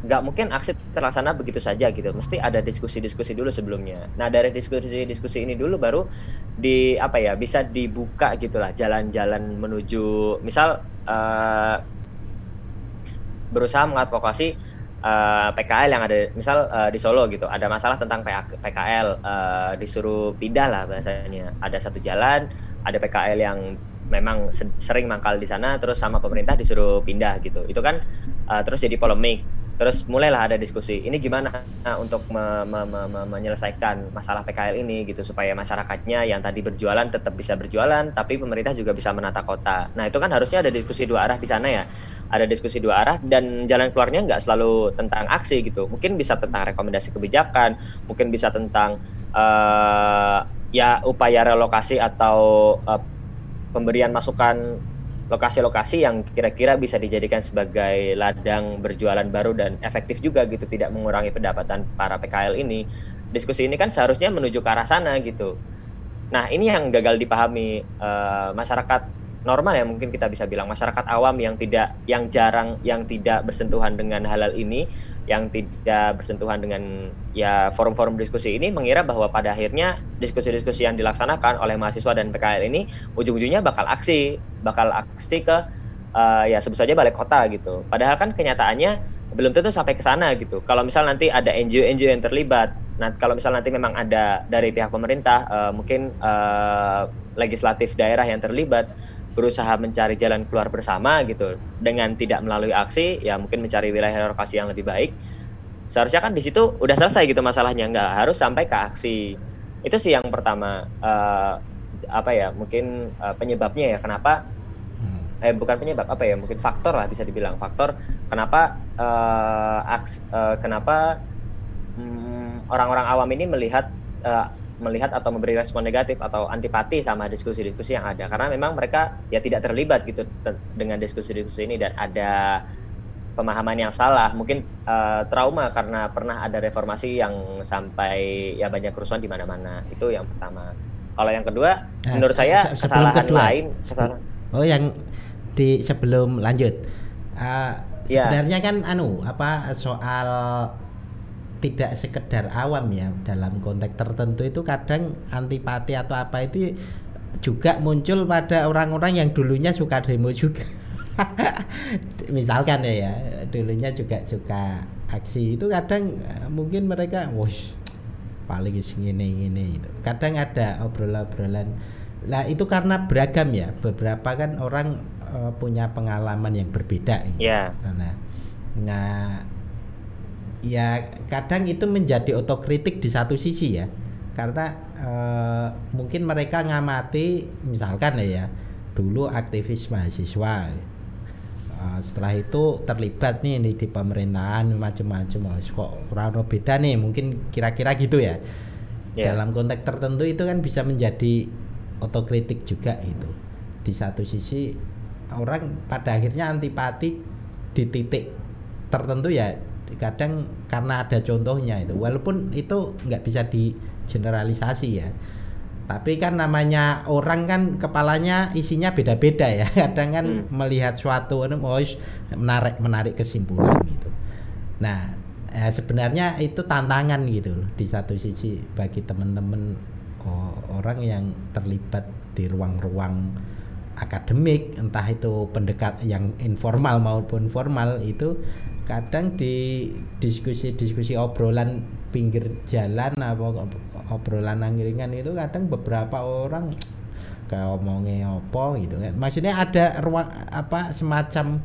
[SPEAKER 2] nggak mungkin aksi terlaksana begitu saja gitu mesti ada diskusi-diskusi dulu sebelumnya nah dari diskusi-diskusi ini dulu baru di apa ya bisa dibuka gitulah jalan-jalan menuju misal uh, berusaha mengadvokasi uh, eh, PKL yang ada misal uh, di Solo gitu ada masalah tentang PKL uh, disuruh pindah lah bahasanya. Ada satu jalan ada PKL yang memang sering mangkal di sana terus sama pemerintah disuruh pindah gitu. Itu kan uh, terus jadi polemik. Terus mulailah ada diskusi ini gimana untuk me me me menyelesaikan masalah PKL ini? Gitu supaya masyarakatnya yang tadi berjualan tetap bisa berjualan tapi pemerintah juga bisa menata kota. Nah itu kan harusnya ada diskusi dua arah di sana ya ada diskusi dua arah dan jalan keluarnya nggak selalu tentang aksi gitu. Mungkin bisa tentang rekomendasi kebijakan mungkin bisa tentang uh, ya upaya relokasi atau uh, pemberian masukan lokasi-lokasi yang kira-kira bisa dijadikan sebagai ladang berjualan baru dan efektif juga gitu tidak mengurangi pendapatan para PKL ini. Diskusi ini kan seharusnya menuju ke arah sana gitu. Nah ini yang gagal dipahami uh, masyarakat normal ya mungkin kita bisa bilang. Masyarakat awam yang tidak yang jarang yang tidak bersentuhan dengan halal ini yang tidak bersentuhan dengan ya forum-forum diskusi ini mengira bahwa pada akhirnya diskusi-diskusi yang dilaksanakan oleh mahasiswa dan PKL ini ujung-ujungnya bakal aksi bakal aksi ke uh, ya sebut saja balai kota gitu. Padahal kan kenyataannya belum tentu sampai ke sana gitu. Kalau misal nanti ada NGO-NGO yang terlibat nah kalau misal nanti memang ada dari pihak pemerintah uh, mungkin uh, legislatif daerah yang terlibat berusaha mencari jalan keluar bersama gitu. Dengan tidak melalui aksi ya mungkin mencari wilayah relokasi yang lebih baik. Seharusnya kan di situ udah selesai gitu masalahnya nggak harus sampai ke aksi. Itu sih yang pertama uh, apa ya mungkin uh, penyebabnya ya kenapa hmm. eh bukan penyebab apa ya mungkin faktor lah bisa dibilang faktor kenapa uh, aks, uh, kenapa mm, orang-orang um, awam ini melihat uh, melihat atau memberi respon negatif atau antipati sama diskusi-diskusi yang ada. Karena memang mereka ya tidak terlibat gitu dengan diskusi-diskusi ini dan ada pemahaman yang salah. Mungkin uh, trauma karena pernah ada reformasi yang sampai ya banyak kerusuhan di mana-mana. Itu yang pertama. Kalau yang kedua nah, menurut saya se kesalahan kedua, lain kesalahan
[SPEAKER 1] oh yang di sebelum lanjut. Uh, sebenarnya ya. kan anu apa soal tidak sekedar awam ya dalam konteks tertentu itu kadang antipati atau apa itu juga muncul pada orang-orang yang dulunya suka demo juga [laughs] misalkan ya, ya dulunya juga suka aksi itu kadang eh, mungkin mereka wah paling gini gini itu kadang ada obrolan-obrolan lah itu karena beragam ya beberapa kan orang uh, punya pengalaman yang berbeda
[SPEAKER 2] gitu. yeah.
[SPEAKER 1] nah nah ya kadang itu menjadi otokritik di satu sisi ya. Karena e, mungkin mereka ngamati misalkan ya, ya dulu aktivis mahasiswa. E, setelah itu terlibat nih di, di pemerintahan macam-macam kok orang beda nih? Mungkin kira-kira gitu ya. Yeah. dalam konteks tertentu itu kan bisa menjadi otokritik juga itu di satu sisi orang pada akhirnya antipati di titik tertentu ya kadang karena ada contohnya itu walaupun itu nggak bisa di generalisasi ya. Tapi kan namanya orang kan kepalanya isinya beda-beda ya. [laughs] Kadang kan hmm. melihat suatu oh, menarik menarik kesimpulan gitu. Nah ya sebenarnya itu tantangan gitu loh di satu sisi bagi teman-teman oh, orang yang terlibat di ruang-ruang akademik entah itu pendekat yang informal maupun formal itu kadang di diskusi-diskusi obrolan pinggir jalan apa obrolan angkringan itu kadang beberapa orang kayak omongnya apa gitu kan. Maksudnya ada ruang apa semacam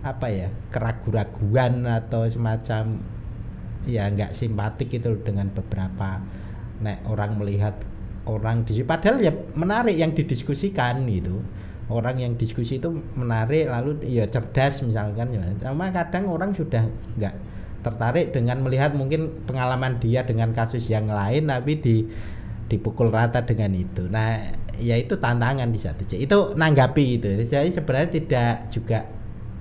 [SPEAKER 1] apa ya keraguan-raguan atau semacam ya nggak simpatik itu dengan beberapa nek orang melihat orang di padahal ya menarik yang didiskusikan gitu orang yang diskusi itu menarik lalu ya cerdas misalkan. Cuma kadang orang sudah nggak tertarik dengan melihat mungkin pengalaman dia dengan kasus yang lain tapi di dipukul rata dengan itu. Nah, ya itu tantangan di satu Itu nanggapi itu. Jadi sebenarnya tidak juga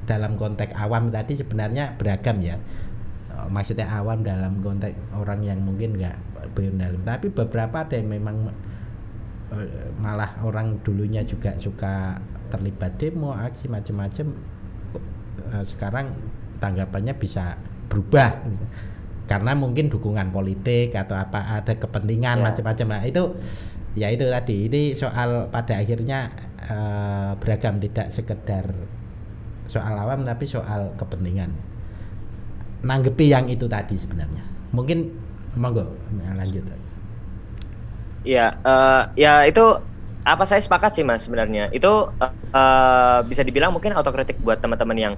[SPEAKER 1] dalam konteks awam tadi sebenarnya beragam ya. Maksudnya awam dalam konteks orang yang mungkin nggak belum dalam. Tapi beberapa ada yang memang malah orang dulunya juga suka terlibat demo aksi macam-macam uh, sekarang tanggapannya bisa berubah karena mungkin dukungan politik atau apa ada kepentingan ya. macam-macam nah itu ya itu tadi. Ini soal pada akhirnya uh, beragam tidak sekedar soal awam tapi soal kepentingan. Nanggepi yang itu tadi sebenarnya. Mungkin monggo lanjut
[SPEAKER 2] Ya, uh, ya itu apa saya sepakat sih mas sebenarnya. Itu uh, bisa dibilang mungkin autokritik buat teman-teman yang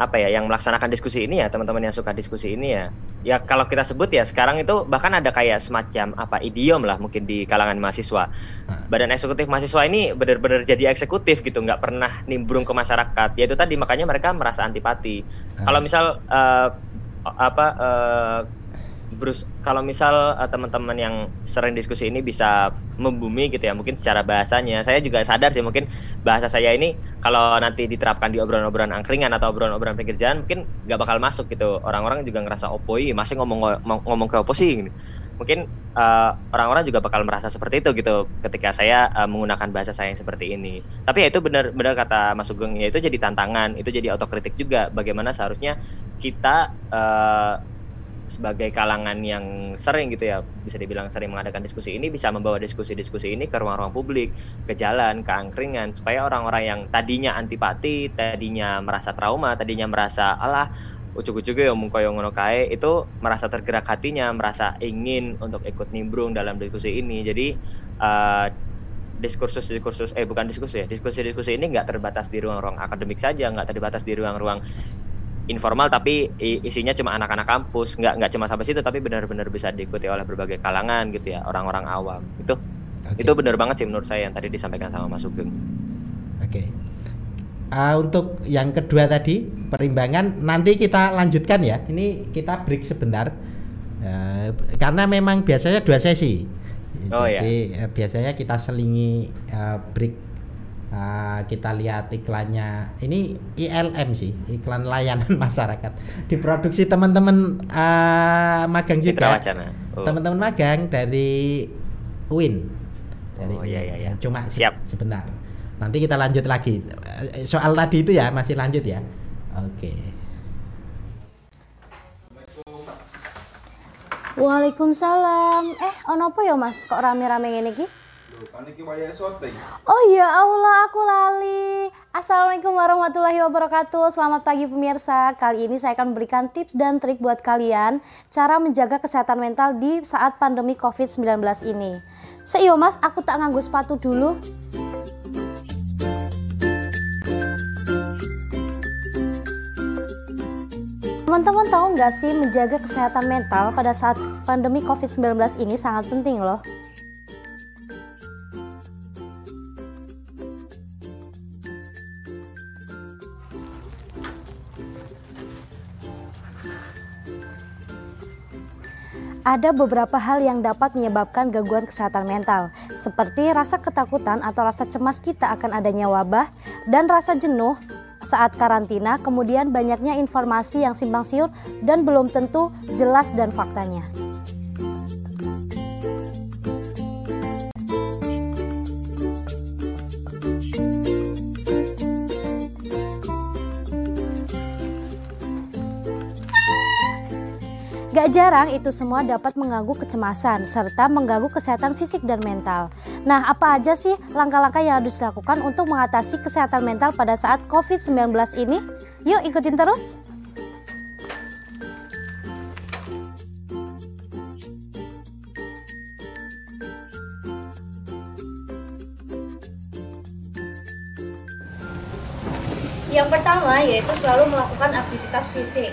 [SPEAKER 2] apa ya yang melaksanakan diskusi ini ya teman-teman yang suka diskusi ini ya. Ya kalau kita sebut ya sekarang itu bahkan ada kayak semacam apa idiom lah mungkin di kalangan mahasiswa. Ah. badan eksekutif mahasiswa ini benar-benar jadi eksekutif gitu nggak pernah nimbrung ke masyarakat. Ya itu tadi makanya mereka merasa antipati. Kalau misal uh, apa uh, Bruce, kalau misal uh, teman-teman yang sering diskusi ini bisa membumi gitu ya, mungkin secara bahasanya, saya juga sadar sih mungkin bahasa saya ini kalau nanti diterapkan di obrolan-obrolan angkringan atau obrolan-obrolan pinggir jalan mungkin nggak bakal masuk gitu. Orang-orang juga ngerasa opoi, masih ngomong ngomong ke oposisi gitu. mungkin orang orang-orang juga bakal merasa seperti itu gitu ketika saya uh, menggunakan bahasa saya yang seperti ini. Tapi ya itu benar-benar kata Mas Sugeng ya itu jadi tantangan, itu jadi otokritik juga bagaimana seharusnya kita uh, sebagai kalangan yang sering gitu ya bisa dibilang sering mengadakan diskusi ini bisa membawa diskusi-diskusi ini ke ruang-ruang publik ke jalan ke angkringan supaya orang-orang yang tadinya antipati tadinya merasa trauma tadinya merasa alah ucuk-ucuk ya omong koyo ngono kae itu merasa tergerak hatinya merasa ingin untuk ikut nimbrung dalam diskusi ini. Jadi uh, diskursus diskursus eh bukan diskusi ya diskusi diskusi ini nggak terbatas di ruang-ruang akademik saja nggak terbatas di ruang-ruang informal tapi isinya cuma anak-anak kampus nggak nggak cuma sampai situ tapi benar-benar bisa diikuti oleh berbagai kalangan gitu ya orang-orang awam itu okay. itu benar banget sih menurut saya yang tadi disampaikan sama Mas Sugeng.
[SPEAKER 1] Oke. Okay. Uh, untuk yang kedua tadi perimbangan nanti kita lanjutkan ya. Ini kita break sebentar uh, karena memang biasanya dua sesi. Oh, Jadi iya. uh, biasanya kita selingi uh, break Uh, kita lihat iklannya ini ILM sih iklan layanan [laughs] masyarakat diproduksi teman-teman uh, magang juga oh. teman-teman magang dari UIN dari oh, iya, iya, iya. cuma siap sebentar nanti kita lanjut lagi soal tadi itu ya masih lanjut ya oke okay.
[SPEAKER 3] Waalaikumsalam. Eh, ono apa ya Mas? Kok rame-rame ngene iki? Oh iya Allah aku lali. Assalamualaikum warahmatullahi wabarakatuh. Selamat pagi pemirsa. Kali ini saya akan memberikan tips dan trik buat kalian cara menjaga kesehatan mental di saat pandemi COVID-19 ini. Seiyo Mas, aku tak nganggu sepatu dulu. Teman-teman tahu nggak sih menjaga kesehatan mental pada saat pandemi COVID-19 ini sangat penting loh. Ada beberapa hal yang dapat menyebabkan gangguan kesehatan mental, seperti rasa ketakutan atau rasa cemas kita akan adanya wabah dan rasa jenuh saat karantina, kemudian banyaknya informasi yang simpang siur dan belum tentu jelas dan faktanya. Jarang itu semua dapat mengganggu kecemasan serta mengganggu kesehatan fisik dan mental. Nah, apa aja sih langkah-langkah yang harus dilakukan untuk mengatasi kesehatan mental pada saat COVID-19 ini? Yuk ikutin terus! Yang pertama yaitu selalu melakukan aktivitas fisik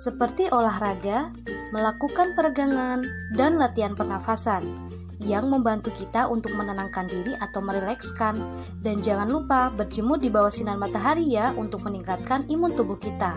[SPEAKER 3] seperti olahraga, melakukan peregangan, dan latihan pernafasan yang membantu kita untuk menenangkan diri atau merilekskan. Dan jangan lupa berjemur di bawah sinar matahari ya untuk meningkatkan imun tubuh kita.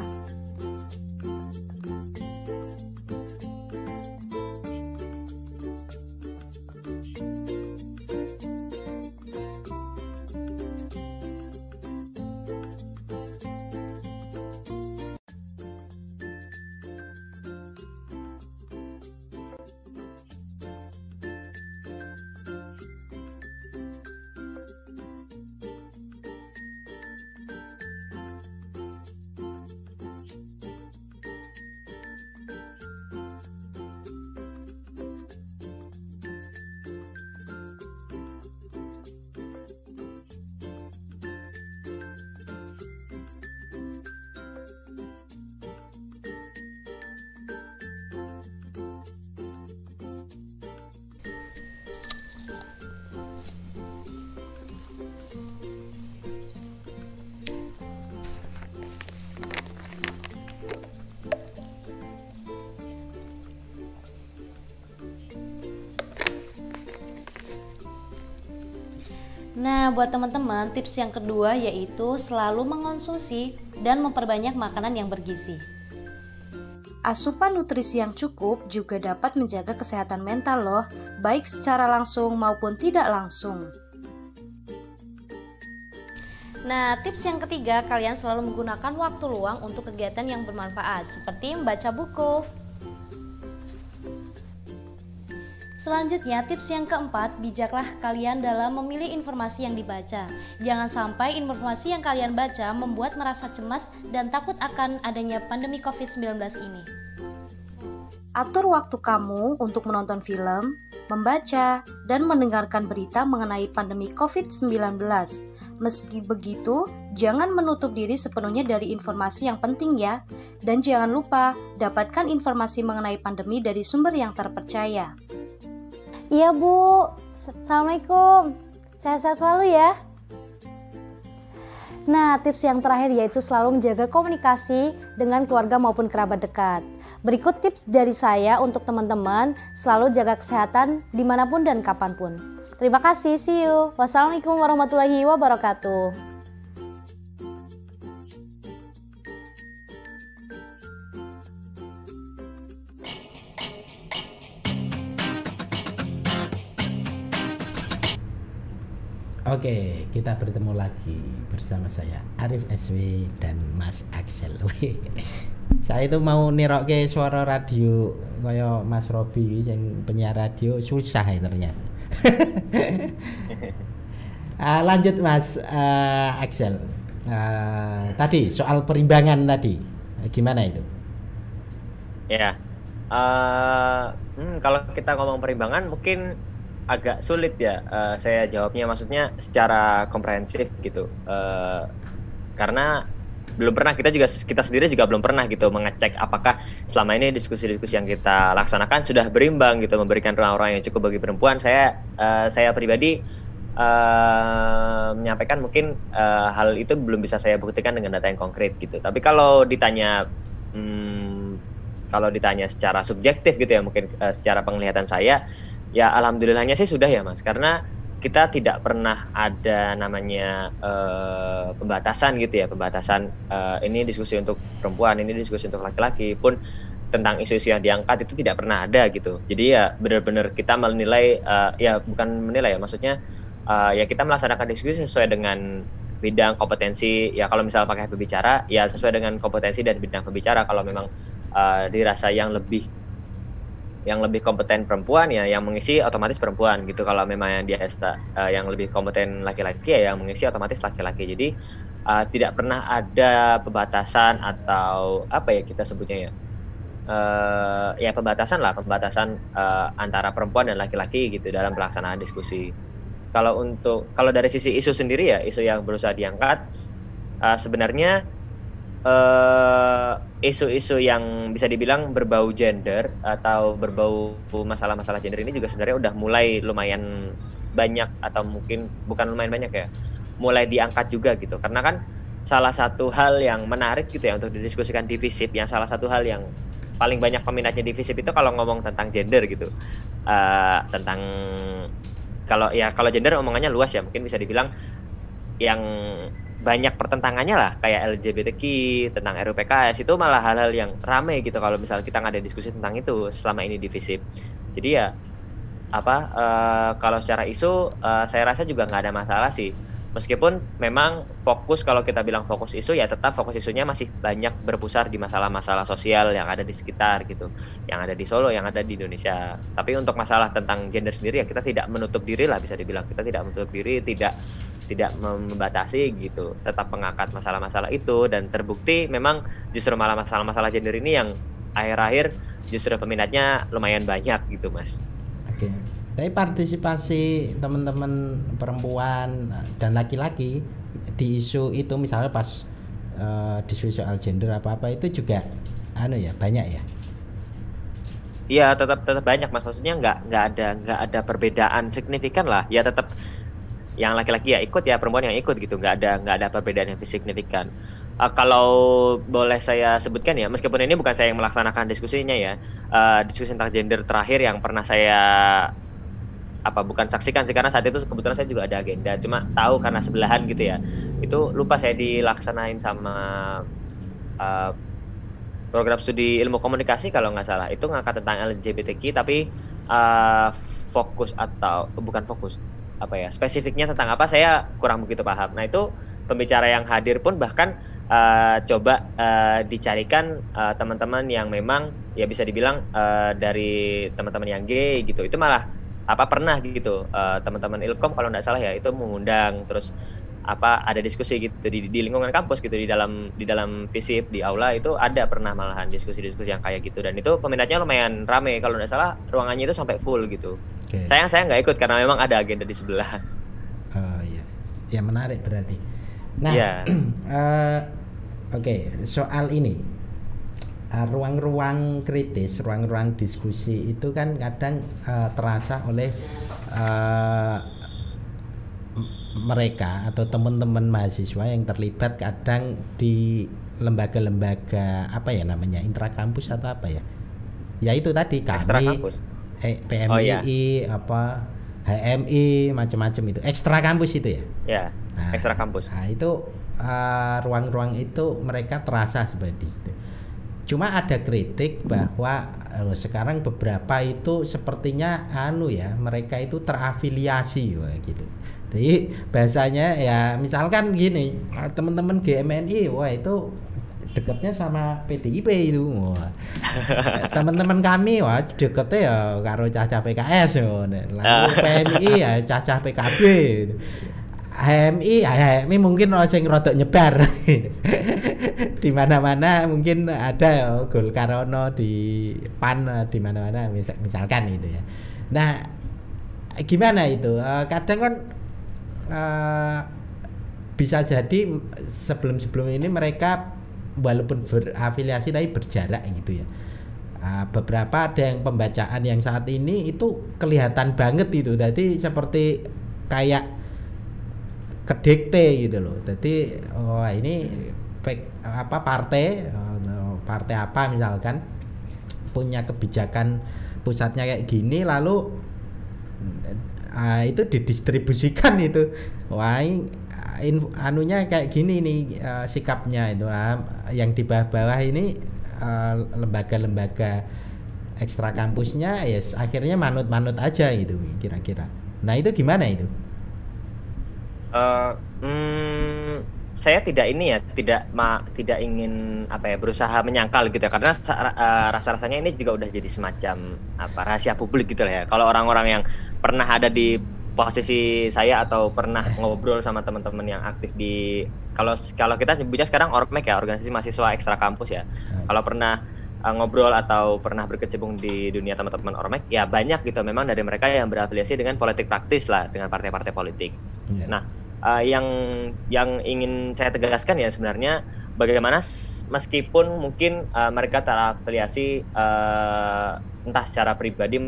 [SPEAKER 3] Nah, buat teman-teman, tips yang kedua yaitu selalu mengonsumsi dan memperbanyak makanan yang bergizi. Asupan nutrisi yang cukup juga dapat menjaga kesehatan mental loh, baik secara langsung maupun tidak langsung. Nah, tips yang ketiga, kalian selalu menggunakan waktu luang untuk kegiatan yang bermanfaat, seperti membaca buku, Selanjutnya, tips yang keempat, bijaklah kalian dalam memilih informasi yang dibaca. Jangan sampai informasi yang kalian baca membuat merasa cemas dan takut akan adanya pandemi COVID-19 ini. Atur waktu kamu untuk menonton film, membaca, dan mendengarkan berita mengenai pandemi COVID-19. Meski begitu, jangan menutup diri sepenuhnya dari informasi yang penting ya. Dan jangan lupa, dapatkan informasi mengenai pandemi dari sumber yang terpercaya.
[SPEAKER 4] Iya Bu, Assalamualaikum. Sehat-sehat selalu ya. Nah, tips yang terakhir yaitu selalu menjaga komunikasi dengan keluarga maupun kerabat dekat. Berikut tips dari saya untuk teman-teman selalu jaga kesehatan di mana pun dan kapan pun. Terima kasih, see you. Wassalamualaikum warahmatullahi wabarakatuh.
[SPEAKER 1] Oke, kita bertemu lagi bersama saya Arif SW dan Mas Axel. [laughs] saya itu mau nirokke suara radio kaya Mas Robi yang penyiar radio susah ya ternyata. uh, [laughs] lanjut Mas uh, Axel. Uh, tadi soal perimbangan tadi, gimana itu?
[SPEAKER 2] Ya, uh, hmm, kalau kita ngomong perimbangan mungkin agak sulit ya uh, saya jawabnya. Maksudnya secara komprehensif gitu. Uh, karena belum pernah kita juga kita sendiri juga belum pernah gitu mengecek apakah selama ini diskusi-diskusi yang kita laksanakan sudah berimbang gitu memberikan ruang-ruang yang cukup bagi perempuan. Saya uh, saya pribadi uh, menyampaikan mungkin uh, hal itu belum bisa saya buktikan dengan data yang konkret gitu. Tapi kalau ditanya hmm, kalau ditanya secara subjektif gitu ya mungkin uh, secara penglihatan saya ya alhamdulillahnya sih sudah ya mas. Karena kita tidak pernah ada namanya uh, pembatasan gitu ya pembatasan uh, ini diskusi untuk perempuan ini diskusi untuk laki-laki pun tentang isu-isu yang diangkat itu tidak pernah ada gitu. Jadi ya benar-benar kita menilai uh, ya bukan menilai ya maksudnya uh, ya kita melaksanakan diskusi sesuai dengan bidang kompetensi. Ya kalau misalnya pakai pembicara ya sesuai dengan kompetensi dan bidang pembicara. Kalau memang uh, dirasa yang lebih yang lebih kompeten perempuan ya yang mengisi otomatis perempuan gitu. Kalau memang yang dia uh, yang lebih kompeten laki-laki ya yang mengisi otomatis laki-laki. Jadi uh, tidak pernah ada pembatasan atau apa ya kita sebutnya ya uh, ya pembatasan lah pembatasan uh, antara perempuan dan laki-laki gitu dalam pelaksanaan diskusi. Kalau untuk kalau dari sisi isu sendiri ya isu yang berusaha diangkat uh, sebenarnya isu-isu uh, yang bisa dibilang berbau gender atau berbau masalah-masalah gender ini juga sebenarnya udah mulai lumayan banyak atau mungkin bukan lumayan banyak ya mulai diangkat juga gitu. Karena kan salah satu hal yang menarik gitu ya untuk didiskusikan di FISIP yang salah satu hal yang paling banyak peminatnya di FISIP itu kalau ngomong tentang gender gitu. Uh, tentang kalau ya kalau gender omongannya luas ya mungkin bisa dibilang yang banyak pertentangannya lah kayak LGBTQ tentang RUPKS itu malah hal-hal yang ramai gitu kalau misal kita nggak ada diskusi tentang itu selama ini di FISIP jadi ya apa uh, kalau secara isu uh, saya rasa juga nggak ada masalah sih. Meskipun memang fokus kalau kita bilang fokus isu ya tetap fokus isunya masih banyak berpusar di masalah-masalah sosial yang ada di sekitar gitu. Yang ada di Solo yang ada di Indonesia. Tapi untuk masalah tentang gender sendiri ya kita tidak menutup diri lah bisa dibilang. Kita tidak menutup diri tidak tidak membatasi gitu tetap mengangkat masalah-masalah itu. Dan terbukti memang justru malah masalah-masalah gender ini yang akhir-akhir justru peminatnya lumayan banyak gitu mas.
[SPEAKER 1] Oke. Tapi partisipasi teman-teman perempuan dan laki-laki di isu itu misalnya pas uh, diskusi soal gender apa-apa itu juga anu ya banyak ya?
[SPEAKER 2] Iya tetap tetap banyak mas. Maksudnya nggak nggak ada nggak ada perbedaan signifikan lah. Ya tetap yang laki-laki ya ikut ya perempuan yang ikut gitu. Nggak ada nggak ada perbedaan yang signifikan. Uh, kalau boleh saya sebutkan ya meskipun ini bukan saya yang melaksanakan diskusinya ya uh, diskusi tentang gender terakhir yang pernah saya apa bukan saksikan sih karena saat itu kebetulan saya juga ada agenda. Cuma tahu karena sebelahan gitu ya. Itu lupa saya dilaksanain sama uh, program studi ilmu komunikasi kalau nggak salah. Itu ngangkat tentang LGBTQ tapi uh, fokus atau bukan fokus apa ya spesifiknya tentang apa saya kurang begitu paham. Nah itu pembicara yang hadir pun bahkan uh, coba uh, dicarikan uh, teman-teman yang memang ya bisa dibilang uh, dari teman-teman yang gay gitu itu malah apa pernah gitu uh, teman-teman ilkom kalau nggak salah ya itu mengundang terus apa ada diskusi gitu di, di lingkungan kampus gitu di dalam di dalam visip di aula itu ada pernah malahan diskusi-diskusi yang kayak gitu dan itu peminatnya lumayan rame kalau nggak salah ruangannya itu sampai full gitu okay. sayang saya nggak ikut karena memang ada agenda di sebelah
[SPEAKER 1] oh iya ya menarik berarti nah yeah. Iya. uh, [clears throat] oke okay, soal ini uh, ruang-ruang kritis ruang-ruang diskusi itu kan kadang uh, terasa oleh uh, mereka atau teman-teman mahasiswa yang terlibat kadang di lembaga-lembaga apa ya namanya intrakampus atau apa ya? Ya itu tadi kami eh, PMI oh, iya. apa HMI macam-macam itu. Ekstra kampus itu ya?
[SPEAKER 2] Ya nah, ekstra kampus
[SPEAKER 1] nah itu uh, ruang-ruang uh, itu mereka terasa seperti itu. Cuma ada kritik bahwa uh, sekarang beberapa itu sepertinya anu ya mereka itu terafiliasi gitu jadi bahasanya ya misalkan gini teman-teman GMNI wah itu dekatnya sama PDIP itu. [laughs] Teman-teman kami wah deketnya ya karo cacah PKS lalu ah. PMI ya cacah PKB HMI ya HMI mungkin orang yang rodok nyebar. [laughs] Di mana-mana mungkin ada ya Golkar ono di PAN di mana-mana misalkan itu ya. Nah gimana itu? Eh, kadang kan uh, bisa jadi sebelum-sebelum ini mereka walaupun berafiliasi tapi berjarak gitu ya. Uh, beberapa ada yang pembacaan yang saat ini itu kelihatan banget itu. Jadi seperti kayak kedekte gitu loh. Jadi oh ini apa partai uh, partai apa misalkan punya kebijakan pusatnya kayak gini lalu uh, itu didistribusikan itu. Wah in, anunya kayak gini nih uh, sikapnya itu. Uh, yang di bawah-bawah ini lembaga-lembaga uh, ekstra kampusnya ya yes, akhirnya manut-manut aja gitu kira-kira. Nah itu gimana itu?
[SPEAKER 2] Uh, hmm, saya tidak ini ya tidak ma tidak ingin apa ya berusaha menyangkal gitu ya. Karena uh, rasa-rasanya ini juga udah jadi semacam apa rahasia publik gitu lah ya. Kalau orang-orang yang pernah ada di posisi saya atau pernah ngobrol sama teman-teman yang aktif di kalau kalau kita sebutnya sekarang ormek ya organisasi mahasiswa ekstra kampus ya. Hmm. kalau pernah uh, ngobrol atau pernah berkecimpung di dunia teman-teman ormek ya banyak gitu. Memang dari mereka yang berafiliasi dengan politik praktis lah dengan partai-partai politik. Yeah. nah uh, yang yang ingin saya tegaskan ya sebenarnya bagaimana meskipun mungkin uh, mereka terafiliasi uh, entah secara pribadi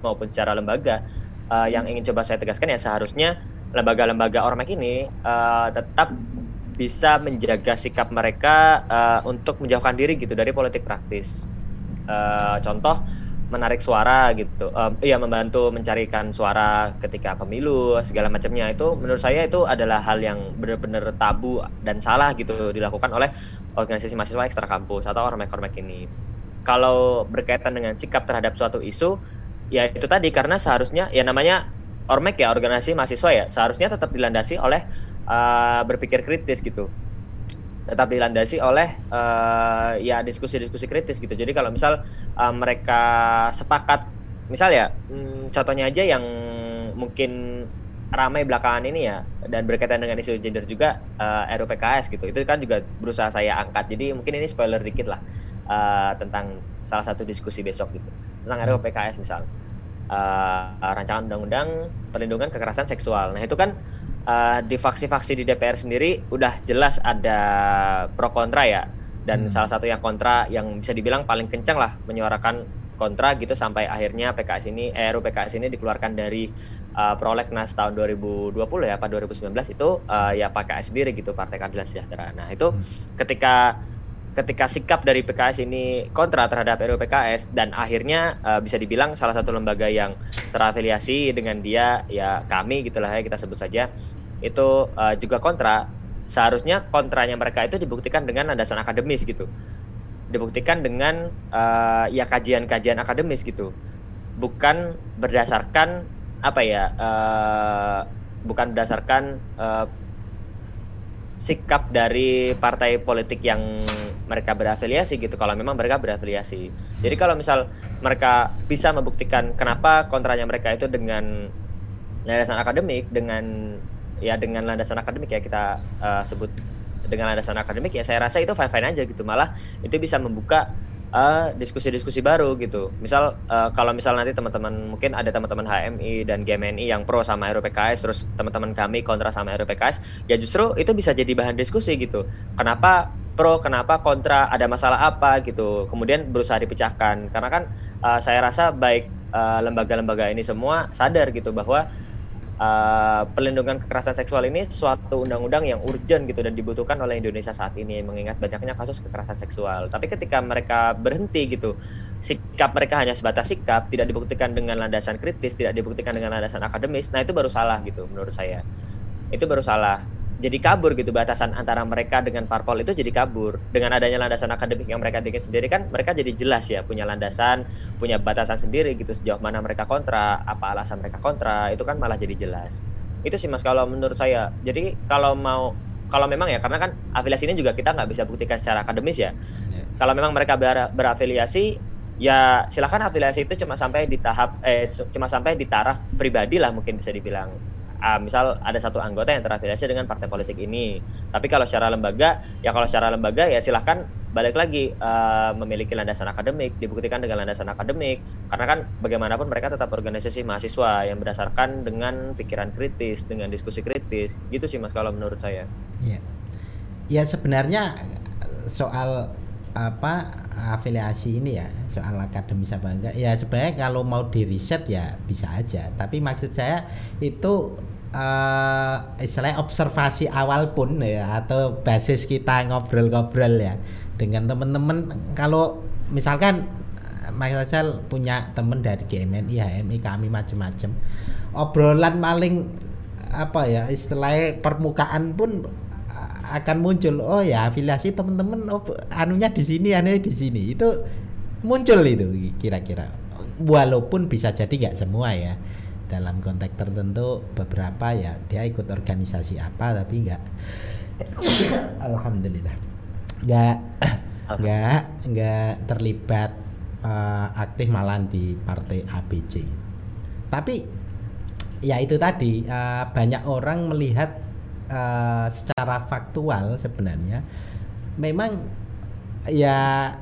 [SPEAKER 2] maupun secara lembaga uh, yang ingin coba saya tegaskan ya seharusnya lembaga-lembaga ormek ini uh, tetap bisa menjaga sikap mereka uh, untuk menjauhkan diri gitu dari politik praktis. Uh, contoh menarik suara gitu, uh, iya membantu mencarikan suara ketika pemilu segala macamnya. Itu menurut saya itu adalah hal yang benar-benar tabu dan salah gitu dilakukan oleh organisasi mahasiswa ekstra kampus atau ormek-ormek ini. Kalau berkaitan dengan sikap terhadap suatu isu, ya itu tadi karena seharusnya ya namanya ormek ya organisasi mahasiswa ya seharusnya tetap dilandasi oleh uh, berpikir kritis gitu tetap dilandasi oleh uh, ya diskusi-diskusi kritis gitu. Jadi kalau misal uh, mereka sepakat misal ya hmm, contohnya aja yang mungkin ramai belakangan ini ya dan berkaitan dengan isu gender juga uh, RUPKS gitu. Itu kan juga berusaha saya angkat. Jadi mungkin ini spoiler dikit lah uh, tentang salah satu diskusi besok gitu. Tentang RUU PKS misal. Uh, rancangan undang-undang perlindungan kekerasan seksual. Nah itu kan uh, di faksi-faksi di DPR sendiri udah jelas ada pro kontra ya dan hmm. salah satu yang kontra yang bisa dibilang paling kencang lah menyuarakan kontra gitu sampai akhirnya PKS ini eh, RUU PKS ini dikeluarkan dari uh, prolegnas tahun 2020 ya apa 2019 itu uh, ya PKS sendiri gitu Partai Keadilan Sejahtera. Nah itu hmm. ketika ketika sikap dari PKS ini kontra terhadap RUU PKS dan akhirnya uh, bisa dibilang salah satu lembaga yang terafiliasi dengan dia ya kami gitulah ya kita sebut saja itu uh, juga kontra seharusnya kontranya mereka itu dibuktikan dengan landasan akademis gitu dibuktikan dengan uh, ya kajian-kajian akademis gitu bukan berdasarkan apa ya uh, bukan berdasarkan uh, sikap dari partai politik yang mereka berafiliasi gitu kalau memang mereka berafiliasi. Jadi kalau misal mereka bisa membuktikan kenapa kontranya mereka itu dengan landasan akademik dengan ya dengan landasan akademik ya kita uh, sebut dengan landasan akademik ya saya rasa itu fine fine aja gitu malah itu bisa membuka eh, diskusi-diskusi baru gitu. Misal uh, kalau misal nanti teman-teman mungkin ada teman-teman HMI dan GMNI yang pro sama RUPKS terus teman-teman kami kontra sama RUPKS, ya justru itu bisa jadi bahan diskusi gitu. Kenapa pro, kenapa kontra, ada masalah apa gitu. Kemudian berusaha dipecahkan. Karena kan uh, saya rasa baik lembaga-lembaga uh, ini semua sadar gitu bahwa uh, pelindungan kekerasan seksual ini suatu undang-undang yang urgent gitu dan dibutuhkan oleh Indonesia saat ini mengingat banyaknya kasus kekerasan seksual. Tapi ketika mereka berhenti gitu, sikap mereka hanya sebatas sikap, tidak dibuktikan dengan landasan kritis, tidak dibuktikan dengan landasan akademis, nah itu baru salah gitu menurut saya. Itu baru salah jadi kabur gitu batasan antara mereka dengan parpol itu jadi kabur. Dengan adanya landasan akademik yang mereka bikin sendiri kan mereka jadi jelas ya punya landasan punya batasan sendiri gitu sejauh mana mereka kontra apa alasan mereka kontra itu kan malah jadi jelas. Itu sih mas kalau menurut saya. Jadi kalau mau kalau memang ya karena kan afiliasi ini juga kita nggak bisa buktikan secara akademis ya. Yeah. kalau memang mereka ber, berafiliasi ya silakan afiliasi itu cuma sampai di tahap eh cuma sampai di taraf pribadi lah mungkin bisa dibilang uh, misal ada satu anggota yang terafiliasi dengan partai politik ini. Tapi kalau secara lembaga, ya kalau secara lembaga ya silahkan balik lagi uh, memiliki landasan akademik, dibuktikan dengan landasan akademik. Karena kan bagaimanapun mereka tetap organisasi mahasiswa yang berdasarkan dengan pikiran kritis, dengan diskusi kritis. Gitu sih Mas kalau menurut saya.
[SPEAKER 1] Iya. Ya sebenarnya soal apa afiliasi ini ya soal akademis apa enggak ya sebenarnya kalau mau di riset ya bisa aja tapi maksud saya itu uh, istilahnya observasi awal pun ya atau basis kita ngobrol-ngobrol ya dengan teman-teman kalau misalkan Mas Asal punya teman dari GMNI, HMI, kami macam-macam obrolan paling apa ya istilahnya permukaan pun akan muncul oh ya afiliasi teman-teman oh, anunya di sini anunya di sini. Itu muncul itu kira-kira. Walaupun bisa jadi nggak semua ya dalam konteks tertentu beberapa ya dia ikut organisasi apa tapi enggak [coughs] alhamdulillah. Enggak enggak [coughs] enggak terlibat uh, aktif malah di partai ABC tapi ya itu tadi uh, banyak orang melihat uh, secara faktual sebenarnya memang ya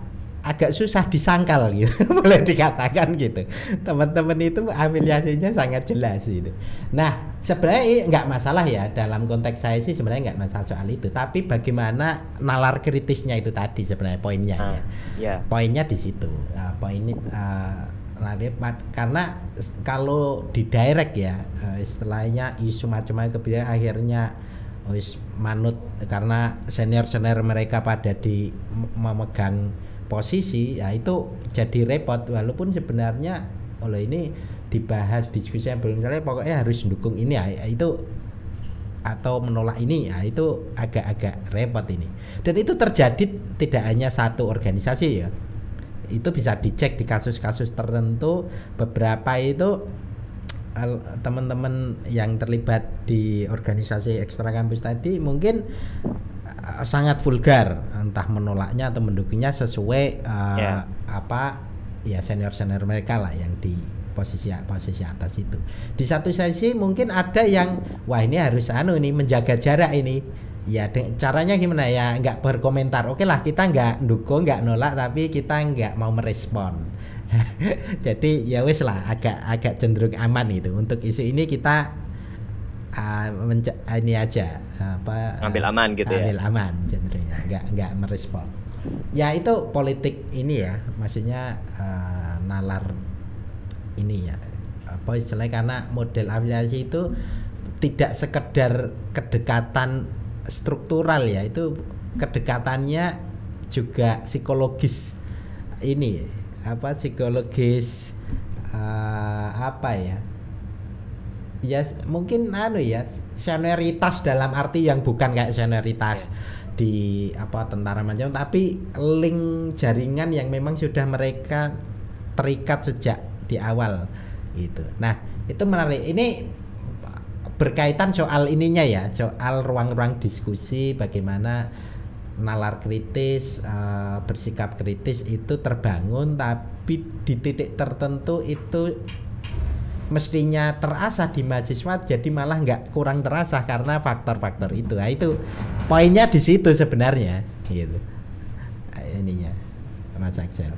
[SPEAKER 1] agak susah disangkal gitu [laughs] boleh dikatakan gitu. Teman-teman itu afiliasinya sangat jelas gitu. Nah sebenarnya nggak masalah ya dalam konteks saya sih sebenarnya nggak masalah soal itu. Tapi bagaimana nalar kritisnya itu tadi sebenarnya poinnya uh, ya. yeah. poinnya di situ. Uh, poin ini uh, karena kalau di direct ya uh, istilahnya isu macam-macam kemudian akhirnya wis manut karena senior senior mereka pada di memegang posisi ya itu jadi repot. Walaupun sebenarnya oleh ini dibahas diskusi belum selesai pokoknya harus mendukung ini ya, ya itu atau menolak ini ya itu agak-agak repot ini. Dan itu terjadi tidak hanya satu organisasi ya. Itu bisa dicek di kasus-kasus tertentu beberapa itu teman-teman yang terlibat di organisasi ekstra kampus tadi mungkin uh, sangat vulgar. Entah menolaknya atau mendukungnya sesuai uh, yeah. apa ya senior senior mereka lah yang di posisi posisi atas itu. Di satu sisi mungkin ada yang wah ini harus anu ini menjaga jarak ini. Ya caranya gimana? Ya nggak berkomentar. Oke lah kita nggak dukung nggak nolak tapi kita nggak mau merespon. [laughs] Jadi ya wes lah agak agak cenderung aman itu. Untuk isu ini kita uh, ini aja. Apa
[SPEAKER 2] ambil aman gitu
[SPEAKER 1] ambil ya? ambil aman cenderungnya nggak nggak merespon. Ya itu politik ini ya. Maksudnya uh, nalar ini ya. Apa istilahnya? Karena model afiliasi itu tidak sekedar kedekatan struktural ya. Itu kedekatannya juga psikologis ini. Apa psikologis uh, apa ya ya mungkin anu ya senioritas dalam arti yang bukan kayak senioritas yeah. di apa tentara macam tapi link jaringan yang memang sudah mereka terikat sejak di awal itu nah itu menarik ini berkaitan soal ininya ya soal ruang-ruang diskusi bagaimana nalar kritis uh, bersikap kritis itu terbangun tapi di titik tertentu itu mestinya terasa di mahasiswa jadi malah nggak kurang terasa karena faktor-faktor itu. Nah, itu poinnya di situ sebenarnya gitu. Ininya Mas Axel.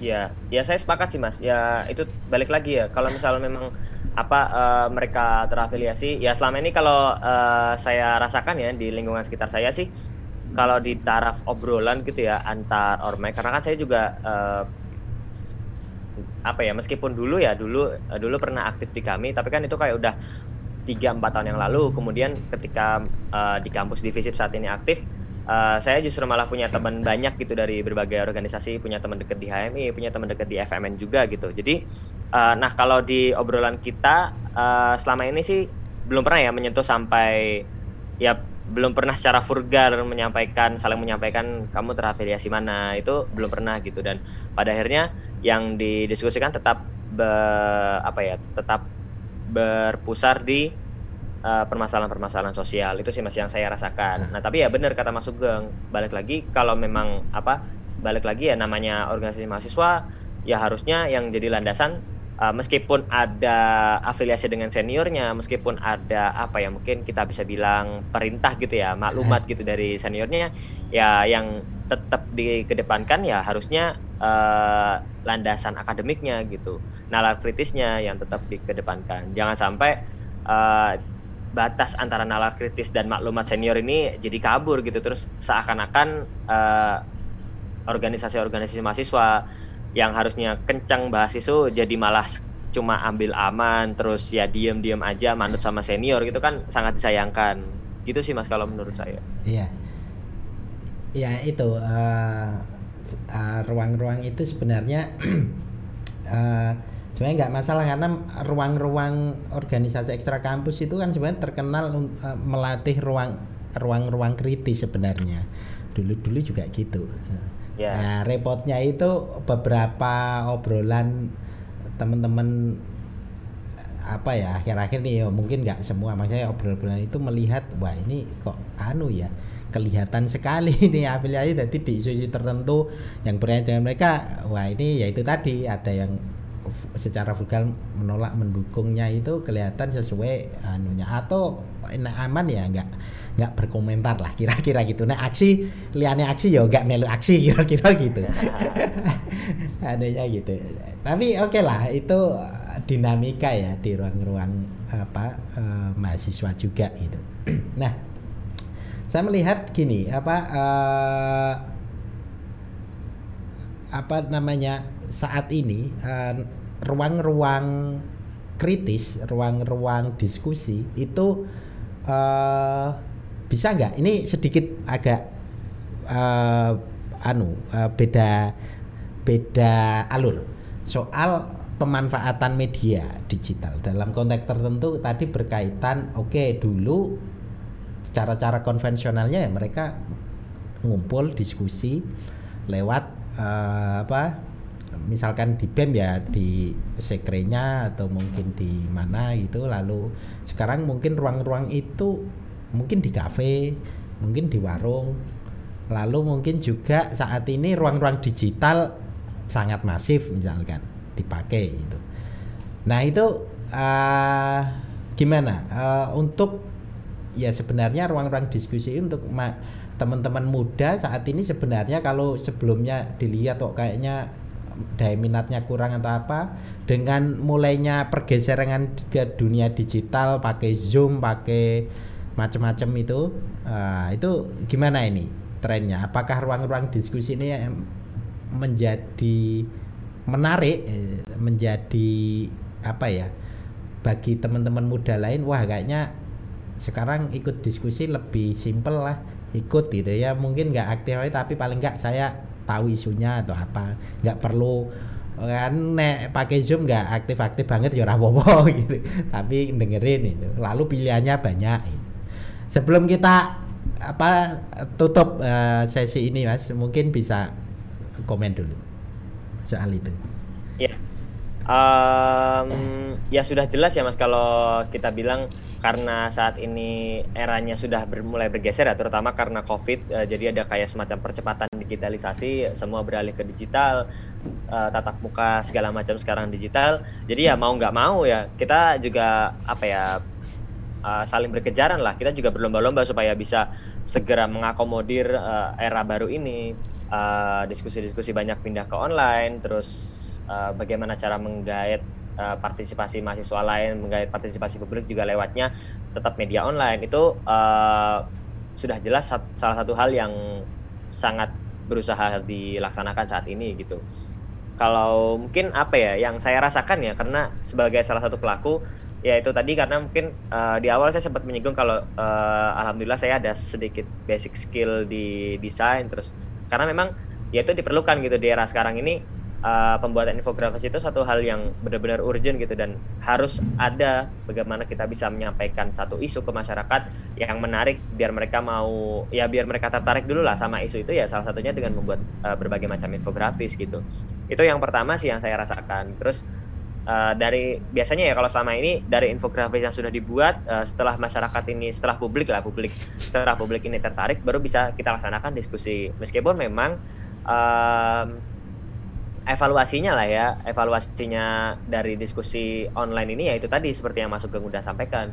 [SPEAKER 2] Ya ya saya sepakat sih Mas. Ya itu balik lagi ya. Kalau misalnya memang apa uh, mereka terafiliasi ya selama ini kalau uh, saya rasakan ya di lingkungan sekitar saya sih kalau di taraf obrolan gitu ya antar ormek karena kan saya juga uh, apa ya meskipun dulu ya dulu uh, dulu pernah aktif di kami tapi kan itu kayak udah tiga empat tahun yang lalu. Kemudian ketika uh, di kampus di FISIP saat ini aktif uh, saya justru malah punya teman banyak gitu dari berbagai organisasi punya teman dekat di HMI punya teman dekat di FMN juga gitu. Jadi uh, nah kalau di obrolan kita uh, selama ini sih belum pernah ya menyentuh sampai ya belum pernah secara vulgar menyampaikan saling menyampaikan kamu terafiliasi mana? Itu belum pernah gitu. Dan pada akhirnya yang didiskusikan tetap be, apa ya tetap berpusar di eh, permasalahan-permasalahan sosial. Itu sih masih yang saya rasakan. Nah tapi ya benar kata Mas Sugeng. Balik lagi kalau memang apa balik lagi ya namanya organisasi mahasiswa ya harusnya yang jadi landasan uh, meskipun ada afiliasi dengan seniornya, meskipun ada apa ya mungkin kita bisa bilang perintah gitu ya, maklumat [laughs] gitu dari seniornya, ya yang tetap dikedepankan ya harusnya uh, landasan akademiknya gitu, nalar kritisnya yang tetap dikedepankan. Jangan sampai uh, batas antara nalar kritis dan maklumat senior ini jadi kabur gitu terus seakan-akan uh, organisasi-organisasi mahasiswa yang harusnya kencang bahas isu jadi malah cuma ambil aman terus ya diem-diem aja manut sama senior gitu kan sangat disayangkan. Gitu sih mas kalau menurut saya.
[SPEAKER 1] Iya. Ya itu uh, uh, ruang-ruang itu sebenarnya uh, [clears throat] sebenarnya nggak masalah karena ruang-ruang organisasi ekstra kampus itu kan sebenarnya terkenal uh, melatih ruang ruang-ruang kritis sebenarnya. Dulu-dulu juga gitu Yeah. Nah, repotnya itu beberapa obrolan teman-teman apa ya akhir-akhir nih ya, mungkin nggak semua maksudnya obrolan itu melihat wah ini kok anu ya kelihatan sekali [laughs] ini afiliasi jadi di isu-isu tertentu yang berkaitan dengan mereka wah ini ya itu tadi ada yang secara vulgar menolak mendukungnya itu kelihatan sesuai anunya. Atau aman ya enggak nggak berkomentar lah kira-kira gitu. Nah aksi liane aksi ya nggak melu aksi [laughs] kira-kira gitu. [laughs] Adanya gitu. Tapi oke okay lah itu dinamika ya di ruang-ruang apa uh, mahasiswa juga gitu. [clears throat] Nah saya melihat gini apa uh, apa namanya saat ini eh, ruang-ruang kritis ruang-ruang diskusi itu uh, bisa nggak? Ini sedikit agak uh, anu uh, beda beda alur. Soal pemanfaatan media digital. Dalam konteks tertentu tadi berkaitan oke okay, dulu cara-cara konvensionalnya ya mereka ngumpul diskusi lewat uh, apa misalkan di BEM ya di sekrenya atau mungkin di mana gitu. Lalu sekarang mungkin ruang-ruang itu mungkin di kafe, mungkin di warung. Lalu mungkin juga saat ini ruang-ruang digital sangat masif misalkan dipakai itu. Nah itu uh, gimana uh, untuk ya sebenarnya ruang-ruang diskusi untuk teman-teman muda saat ini sebenarnya kalau sebelumnya dilihat kok kayaknya daya minatnya kurang atau apa dengan mulainya pergeseran ke dunia digital pakai zoom pakai macam-macam itu uh, itu gimana ini trennya? Apakah ruang-ruang diskusi ini menjadi menarik eh, menjadi apa ya bagi teman-teman muda lain wah kayaknya sekarang ikut diskusi lebih simpel lah ikut gitu ya. Mungkin nggak aktif tapi paling nggak saya tahu isunya atau apa. Nggak perlu kan nek pakai zoom nggak aktif-aktif banget ya apa [laughs] gitu. Tapi dengerin itu. Lalu pilihannya banyak gitu sebelum kita apa tutup uh, sesi ini mas mungkin bisa komen dulu soal itu.
[SPEAKER 2] Ya Um, ya sudah jelas ya mas kalau kita bilang karena saat ini eranya sudah mulai bergeser ya terutama karena covid uh, jadi ada kayak semacam percepatan digitalisasi semua beralih ke digital uh, tatap muka segala macam sekarang digital. Jadi ya mau nggak mau ya kita juga apa ya uh, saling berkejaran lah. Kita juga berlomba-lomba supaya bisa segera mengakomodir uh, era baru ini. Diskusi-diskusi uh, banyak pindah ke online terus uh, bagaimana cara menggait uh, partisipasi mahasiswa lain, menggait partisipasi publik juga lewatnya tetap media online. Itu uh, sudah jelas salah satu hal yang sangat berusaha dilaksanakan saat ini gitu. Kalau mungkin apa ya yang saya rasakan ya karena sebagai salah satu pelaku ya itu tadi karena mungkin uh, di awal saya sempat menyinggung kalau uh, alhamdulillah saya ada sedikit basic skill di desain terus karena memang ya itu diperlukan gitu di era sekarang ini uh, pembuatan infografis itu satu hal yang benar-benar urgent gitu dan harus ada bagaimana kita bisa menyampaikan satu isu ke masyarakat yang menarik biar mereka mau ya biar mereka tertarik dulu lah sama isu itu ya salah satunya dengan membuat uh, berbagai macam infografis gitu. Itu yang pertama sih yang saya rasakan. Terus uh, dari biasanya ya kalau selama ini dari infografis yang sudah dibuat uh, setelah masyarakat ini setelah publik lah publik setelah publik ini tertarik baru bisa kita laksanakan diskusi. Meskipun memang uh, evaluasinya lah ya evaluasinya dari diskusi online ini ya itu tadi seperti yang masuk ke udah sampaikan.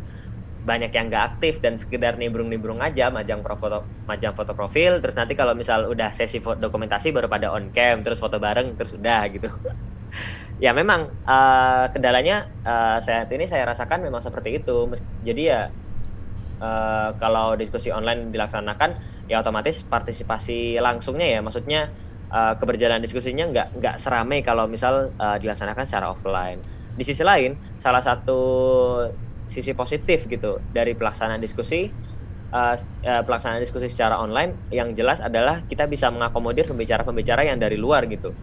[SPEAKER 2] Banyak yang nggak aktif dan sekedar nimbrung-nimbrung aja majang foto majang foto profil terus nanti kalau misal udah sesi dokumentasi baru pada on cam terus foto bareng terus udah gitu [laughs] ya memang uh, kendalanya uh, saat ini saya rasakan memang seperti itu. Jadi ya uh, kalau diskusi online dilaksanakan ya otomatis partisipasi langsungnya ya. Maksudnya uh, keberjalanan diskusinya nggak nggak seramai kalau misal uh, dilaksanakan secara offline. Di sisi lain, salah satu sisi positif gitu dari pelaksanaan diskusi uh, uh, pelaksanaan diskusi secara online yang jelas adalah kita bisa mengakomodir pembicara-pembicara yang dari luar gitu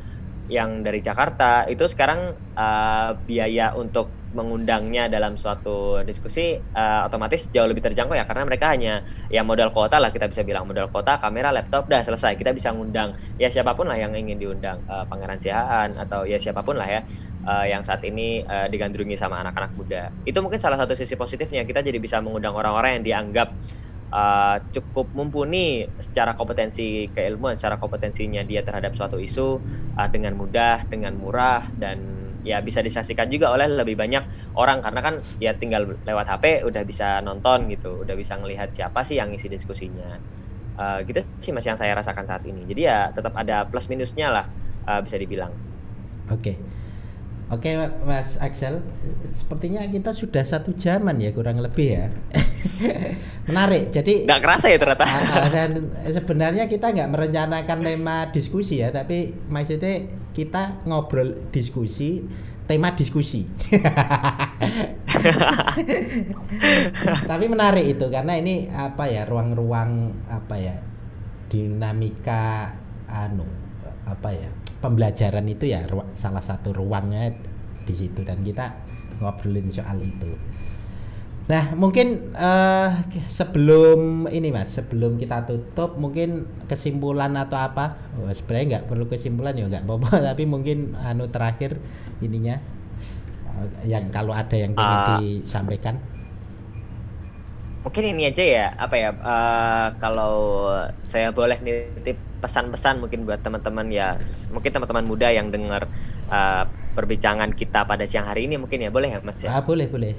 [SPEAKER 2] yang dari Jakarta itu sekarang uh, biaya untuk mengundangnya dalam suatu diskusi uh, otomatis jauh lebih terjangkau ya karena mereka hanya ya modal kuota lah kita bisa bilang modal kuota kamera laptop dah selesai. Kita bisa ngundang ya siapa pun lah yang ingin diundang uh, Pangeran Sihaan atau ya siapa pun lah ya uh, yang saat ini uh, digandrungi sama anak-anak muda. Itu mungkin salah satu sisi positifnya kita jadi bisa mengundang orang-orang yang dianggap uh, cukup mumpuni secara kompetensi keilmuan, secara kompetensinya dia terhadap suatu isu uh, dengan mudah, dengan murah dan ya bisa disaksikan juga oleh lebih banyak orang karena kan ya tinggal lewat HP udah bisa nonton gitu, udah bisa ngelihat siapa sih yang ngisi diskusinya. Uh, gitu sih mas yang saya rasakan saat ini. Jadi ya tetap ada plus minusnya lah uh, bisa dibilang.
[SPEAKER 1] Oke. Okay. Oke Mas Axel, sepertinya kita sudah satu jaman ya kurang lebih ya. [laughs] Menarik. Jadi
[SPEAKER 2] nggak kerasa ya ternyata.
[SPEAKER 1] Uh, dan sebenarnya kita nggak merencanakan tema diskusi ya, tapi maksudnya kita ngobrol diskusi tema diskusi. [laughs] tapi menarik itu karena ini apa ya ruang-ruang apa ya dinamika anu apa ya pembelajaran itu ya salah satu ruangnya di situ dan kita ngobrolin soal itu. Nah, mungkin uh, sebelum ini Mas, sebelum kita tutup mungkin kesimpulan atau apa? Oh, sebenarnya nggak perlu kesimpulan ya nggak apa-apa, [laughs] tapi mungkin anu terakhir ininya uh, yang kalau ada yang ingin uh, disampaikan.
[SPEAKER 2] Mungkin ini aja ya, apa ya? Uh, kalau saya boleh nitip pesan-pesan mungkin buat teman-teman ya mungkin teman-teman muda yang dengar uh, perbincangan kita pada siang hari ini mungkin ya boleh ya mas ya
[SPEAKER 1] ah, boleh boleh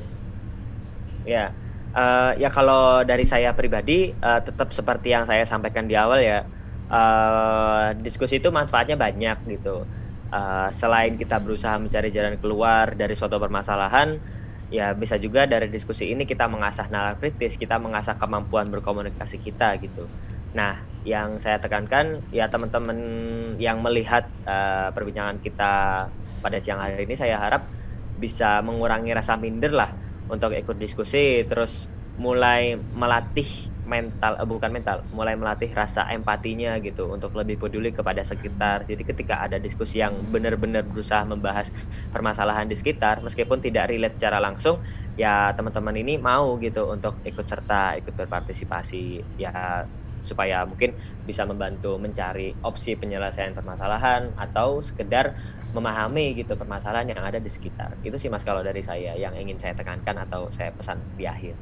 [SPEAKER 2] ya uh, ya kalau dari saya pribadi uh, tetap seperti yang saya sampaikan di awal ya uh, diskusi itu manfaatnya banyak gitu uh, selain kita berusaha mencari jalan keluar dari suatu permasalahan ya bisa juga dari diskusi ini kita mengasah nalar kritis kita mengasah kemampuan berkomunikasi kita gitu. Nah yang saya tekankan ya teman-teman yang melihat uh, perbincangan kita pada siang hari ini saya harap bisa mengurangi rasa minder lah untuk ikut diskusi terus mulai melatih mental eh, bukan mental mulai melatih rasa empatinya gitu untuk lebih peduli kepada sekitar jadi ketika ada diskusi yang benar-benar berusaha membahas permasalahan di sekitar meskipun tidak relate secara langsung ya teman-teman ini mau gitu untuk ikut serta ikut berpartisipasi ya supaya mungkin bisa membantu mencari opsi penyelesaian permasalahan atau sekedar memahami gitu permasalahan yang ada di sekitar. Itu sih Mas kalau dari saya yang ingin saya tekankan atau saya pesan di akhir.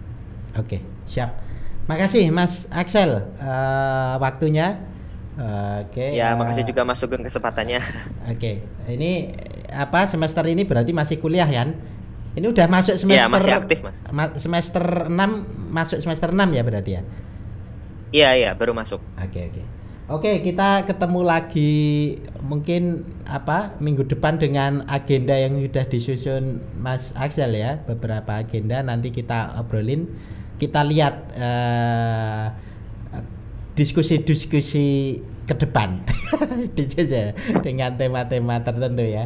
[SPEAKER 1] Oke, siap. Makasih Mas Axel uh, waktunya.
[SPEAKER 2] Uh, Oke. Okay, ya, uh, makasih juga Mas Sugeng kesempatannya.
[SPEAKER 1] Oke. Okay. Ini apa semester ini berarti masih kuliah ya? Ini udah masuk semester ya, masih aktif, Mas. Ma semester 6 masuk semester 6 ya berarti ya?
[SPEAKER 2] Iya, iya, baru masuk.
[SPEAKER 1] Oke, okay, oke. Okay. Oke, kita ketemu lagi mungkin apa minggu depan dengan agenda yang sudah disusun Mas Axel ya, beberapa agenda nanti kita obrolin, kita lihat uh, diskusi-diskusi ke depan [laughs] dengan tema-tema tertentu ya.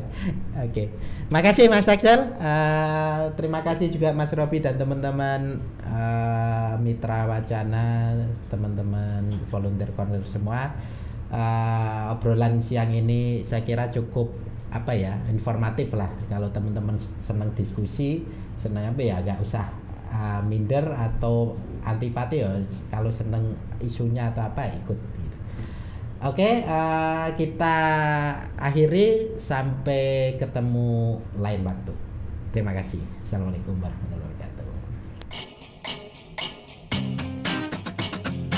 [SPEAKER 1] Oke, makasih Mas Axel, uh, terima kasih juga Mas Robi dan teman-teman uh, mitra wacana, teman-teman volunteer corner semua. Uh, obrolan siang ini saya kira cukup apa ya informatif lah kalau teman-teman senang diskusi senang apa ya agak usah uh, minder atau antipati ya kalau senang isunya atau apa ikut gitu. Oke okay, uh, kita akhiri sampai ketemu lain waktu. Terima kasih. Assalamualaikum warahmatullahi